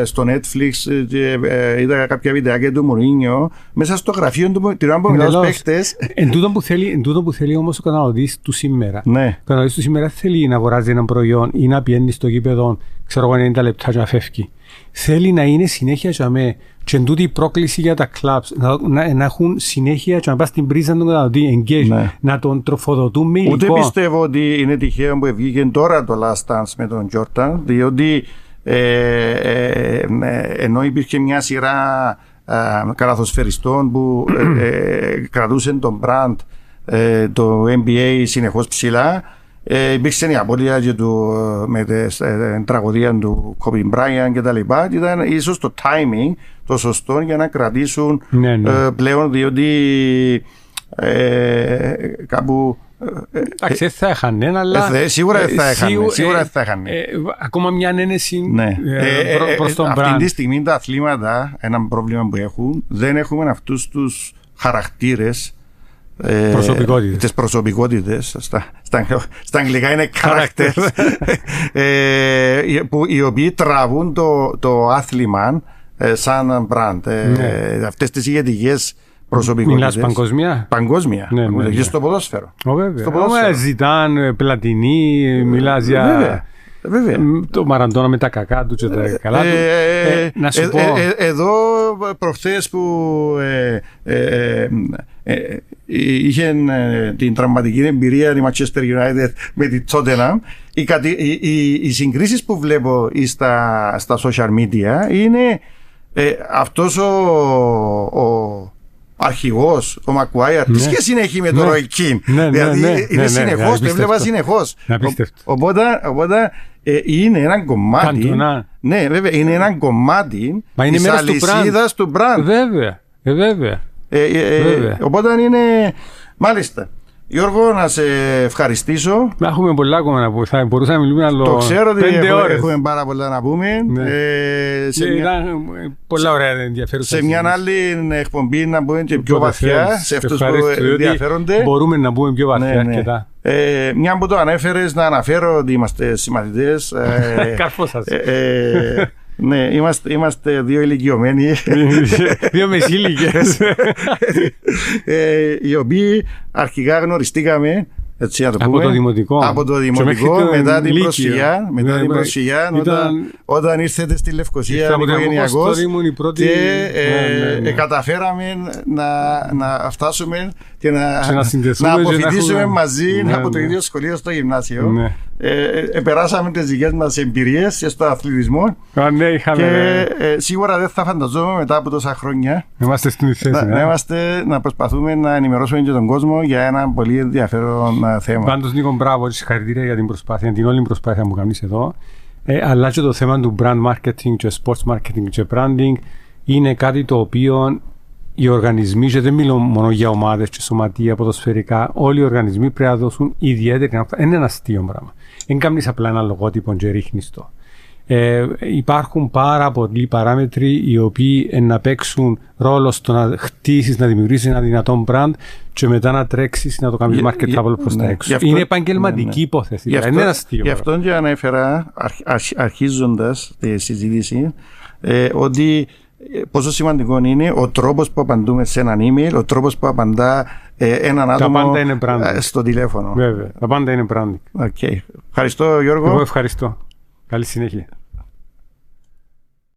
S1: στο Netflix ε, και ε, είδα κάποια βιντεάκια του Μουρίνιο μέσα στο γραφείο του την ώρα που μιλάω στους παίχτες
S2: Εν τούτο που θέλει, εν τούτο που θέλει όμως ο καταναλωτής του σήμερα
S1: ναι.
S2: Ο καταναλωτής του σήμερα θέλει να αγοράζει ένα προϊόν ή να πιένει στο γήπεδο ξέρω εγώ 90 λεπτά και να φεύγει θέλει να είναι συνέχεια για με και εν τούτη η πρόκληση για τα clubs να, να, να έχουν συνέχεια και να πας στην πρίζα τον καταναλωτή engage,
S1: Ναι.
S2: να τον τροφοδοτούν με
S1: Ούτε
S2: υλικό.
S1: πιστεύω ότι είναι τυχαίο που βγήκε τώρα το Last Dance με τον Jordan, διότι ε, ε, ε, ενώ υπήρχε μια σειρά ε, καλαθοσφαιριστών που ε, ε, κρατούσαν τον brand ε, το NBA συνεχώς ψηλά, ε, υπήρξε η απώλεια και του, ε, με την ε, τραγωδία του Kobe Bryant και τα λοιπά και ήταν ίσως το timing το σωστό για να κρατήσουν
S2: Ναι, ναι.
S1: ε, πλέον διότι ε, κάπου ε,
S2: Εντάξει, δεν θα έχανε, αλλά.
S1: Ε, θε- σίγουρα δεν θα έχανε,
S2: σίγου-
S1: σίγουρα δεν θα έχανε.
S2: ε, ακόμα μια ένεση
S1: ναι.
S2: ε,
S1: Ε,
S2: προ-
S1: ε,
S2: προς
S1: ε,
S2: τον
S1: αυτή
S2: brand.
S1: τη στιγμή τα αθλήματα, ένα πρόβλημα που έχουν, δεν έχουμε αυτούς τους χαρακτήρες ε,
S2: Προσωπικότητες.
S1: τις προσωπικότητες στα, στα, στα αγγλικά είναι characters ε, που, οι οποίοι τραβούν το, το άθλημα ε, σαν brand ε,
S2: Ναι.
S1: αυτές τις ηγετικές προσωπικότητες
S2: Μιλάς παγκοσμία.
S1: παγκόσμια;
S2: Ναι, ναι,
S1: παγκόσμια,
S2: ναι.
S1: και στο ποδόσφαιρο
S2: Ω, βέβαια.
S1: Στο ποδόσφαιρο.
S2: Ω, Ζητάν, ε, Πλατινί, μιλάς για
S1: βέβαια, βέβαια.
S2: μ, το Μαραντόνα με τα κακά του και τα καλά του.
S1: Ε,
S2: Ε, να σου
S1: ε,
S2: πω,
S1: ε, ε, εδώ προχθές που ε, ε, ε, ε, είχε ε, την τραυματική εμπειρία η Manchester United με τη Tottenham οι, κατη- οι, οι, οι συγκρίσεις που βλέπω ή στα, στα social media είναι ε, αυτός ο, ο αρχηγός, ο Μακουάιαρ, τι
S2: Ναι.
S1: σχέση έχει με
S2: Ναι.
S1: τον Roy Keane.
S2: Ναι, ναι,
S1: δηλαδή
S2: ναι,
S1: είναι
S2: ναι, ναι,
S1: συνεχώς, το
S2: απίστευτο.
S1: έβλεπα συνεχώς.
S2: Απίστευτο.
S1: Ο- Οπότε, οπότε ε, είναι ένα κομμάτι.
S2: Καντονά.
S1: Ναι, βέβαια, είναι ένα κομμάτι
S2: Μα είναι
S1: της
S2: μέρος του brand.
S1: αλυσίδας του brand.
S2: Βέβαια, ε, βέβαια.
S1: Ε, ε, ε,
S2: Βέβαια.
S1: οπότε είναι. Μάλιστα. Γιώργο, να σε ευχαριστήσω.
S2: Να έχουμε πολλά ακόμα να πούμε. Θα μπορούσαμε να μιλούμε άλλο
S1: Το ξέρω ότι
S2: πέντε
S1: έχουμε,
S2: ώρες.
S1: έχουμε πάρα πολλά να πούμε.
S2: Ναι.
S1: Ε, σε,
S2: Και
S1: μια,
S2: Ήταν ε, πολλά ωραία ενδιαφέρουσα.
S1: σε μια
S2: συζήτηση.
S1: άλλη εκπομπή να πούμε και πιο
S2: Οπότε
S1: βαθιά
S2: θέλεις.
S1: σε αυτούς που
S2: Ευχαριστώ, διότι
S1: ενδιαφέρονται.
S2: Μπορούμε να πούμε πιο βαθιά
S1: Ναι, ναι.
S2: αρκετά.
S1: Ε, μια που το ανέφερες, να αναφέρω ότι είμαστε συμμαθητέ. Ε,
S2: Καρφό σας.
S1: Ε, ε, ναι, είμαστε, είμαστε δύο ηλικιωμένοι.
S2: Δύο μεσήλικες.
S1: ε, οι οποίοι αρχικά γνωριστήκαμε έτσι να το
S2: Από
S1: πούμε,
S2: το δημοτικό.
S1: από το
S2: Και μέχρι
S1: δημοτικό
S2: το
S1: μετά την
S2: λύκειο.
S1: προσφυγιά, μετά
S2: Ναι,
S1: την
S2: ναι.
S1: προσφυγιά
S2: Ήταν-
S1: όταν, όταν ήρθετε στη Λευκοσία
S2: Ήρθα από το
S1: οικογενειακός
S2: Απόστολη, ήμουν η πρώτη-
S1: και
S2: Ναι,
S1: ε,
S2: ναι, ναι.
S1: ε, καταφέραμε να, να φτάσουμε και να,
S2: Και να συνδεθούμε
S1: να
S2: και να
S1: αποφοιτήσουμε
S2: έχουμε-
S1: μαζί
S2: Ναι,
S1: από το
S2: ναι.
S1: ίδιο σχολείο στο γυμνάσιο.
S2: Ναι.
S1: Ε, ε, ε, περάσαμε τις δικές μας εμπειρίες και στο αθλητισμό
S2: Α, ναι,
S1: και
S2: είχαμε.
S1: ε, σίγουρα δεν θα φανταζόμαι μετά από τόσα χρόνια
S2: Είμαστε στην θέση.
S1: να,
S2: ναι.
S1: να είμαστε, να προσπαθούμε να ενημερώσουμε και τον κόσμο για ένα πολύ ενδιαφέρον ε, θέμα.
S2: Πάντως, Νίκο, μπράβο, και συγχαρητήρια για την προσπάθεια, την όλη προσπάθεια που κάνεις εδώ. Ε, αλλά και το θέμα του brand marketing και sports marketing και branding είναι κάτι το οποίο οι οργανισμοί, και δεν μιλώ μόνο για ομάδες και σωματεία, ποδοσφαιρικά, όλοι οι οργανισμοί πρέπει να δώσουν ιδιαίτερη έμφαση. Είναι ένα αστείο πράγμα. Δεν κάνεις απλά ένα λογότυπο και ρίχνεις το. Ε, υπάρχουν πάρα πολλοί παράμετροι οι οποίοι ε, να παίξουν ρόλο στο να χτίσεις, να δημιουργήσεις ένα δυνατό brand και μετά να τρέξεις να το κάνεις
S1: Γι-
S2: market
S1: γι-
S2: travel προς τα
S1: ναι.
S2: έξω.
S1: Γι' αυτό-
S2: είναι επαγγελματική
S1: ναι, ναι.
S2: υπόθεση.
S1: Γι'
S2: δηλαδή,
S1: αυτό,
S2: είναι ένα αστείο.
S1: γι'
S2: πράγμα.
S1: αυτό και ανέφερα αρχ, αρχ, αρχίζοντας τη συζήτηση ε, ότι ε, πόσο σημαντικό είναι ο τρόπος που απαντούμε σε έναν email, ο τρόπος που απαντά ε, έναν άτομο
S2: πάντα είναι branding.
S1: ε, στο τηλέφωνο.
S2: Βέβαια. Τα πάντα είναι branding.
S1: OK. Ευχαριστώ Γιώργο.
S2: Εγώ ευχαριστώ. Καλή συνέχεια.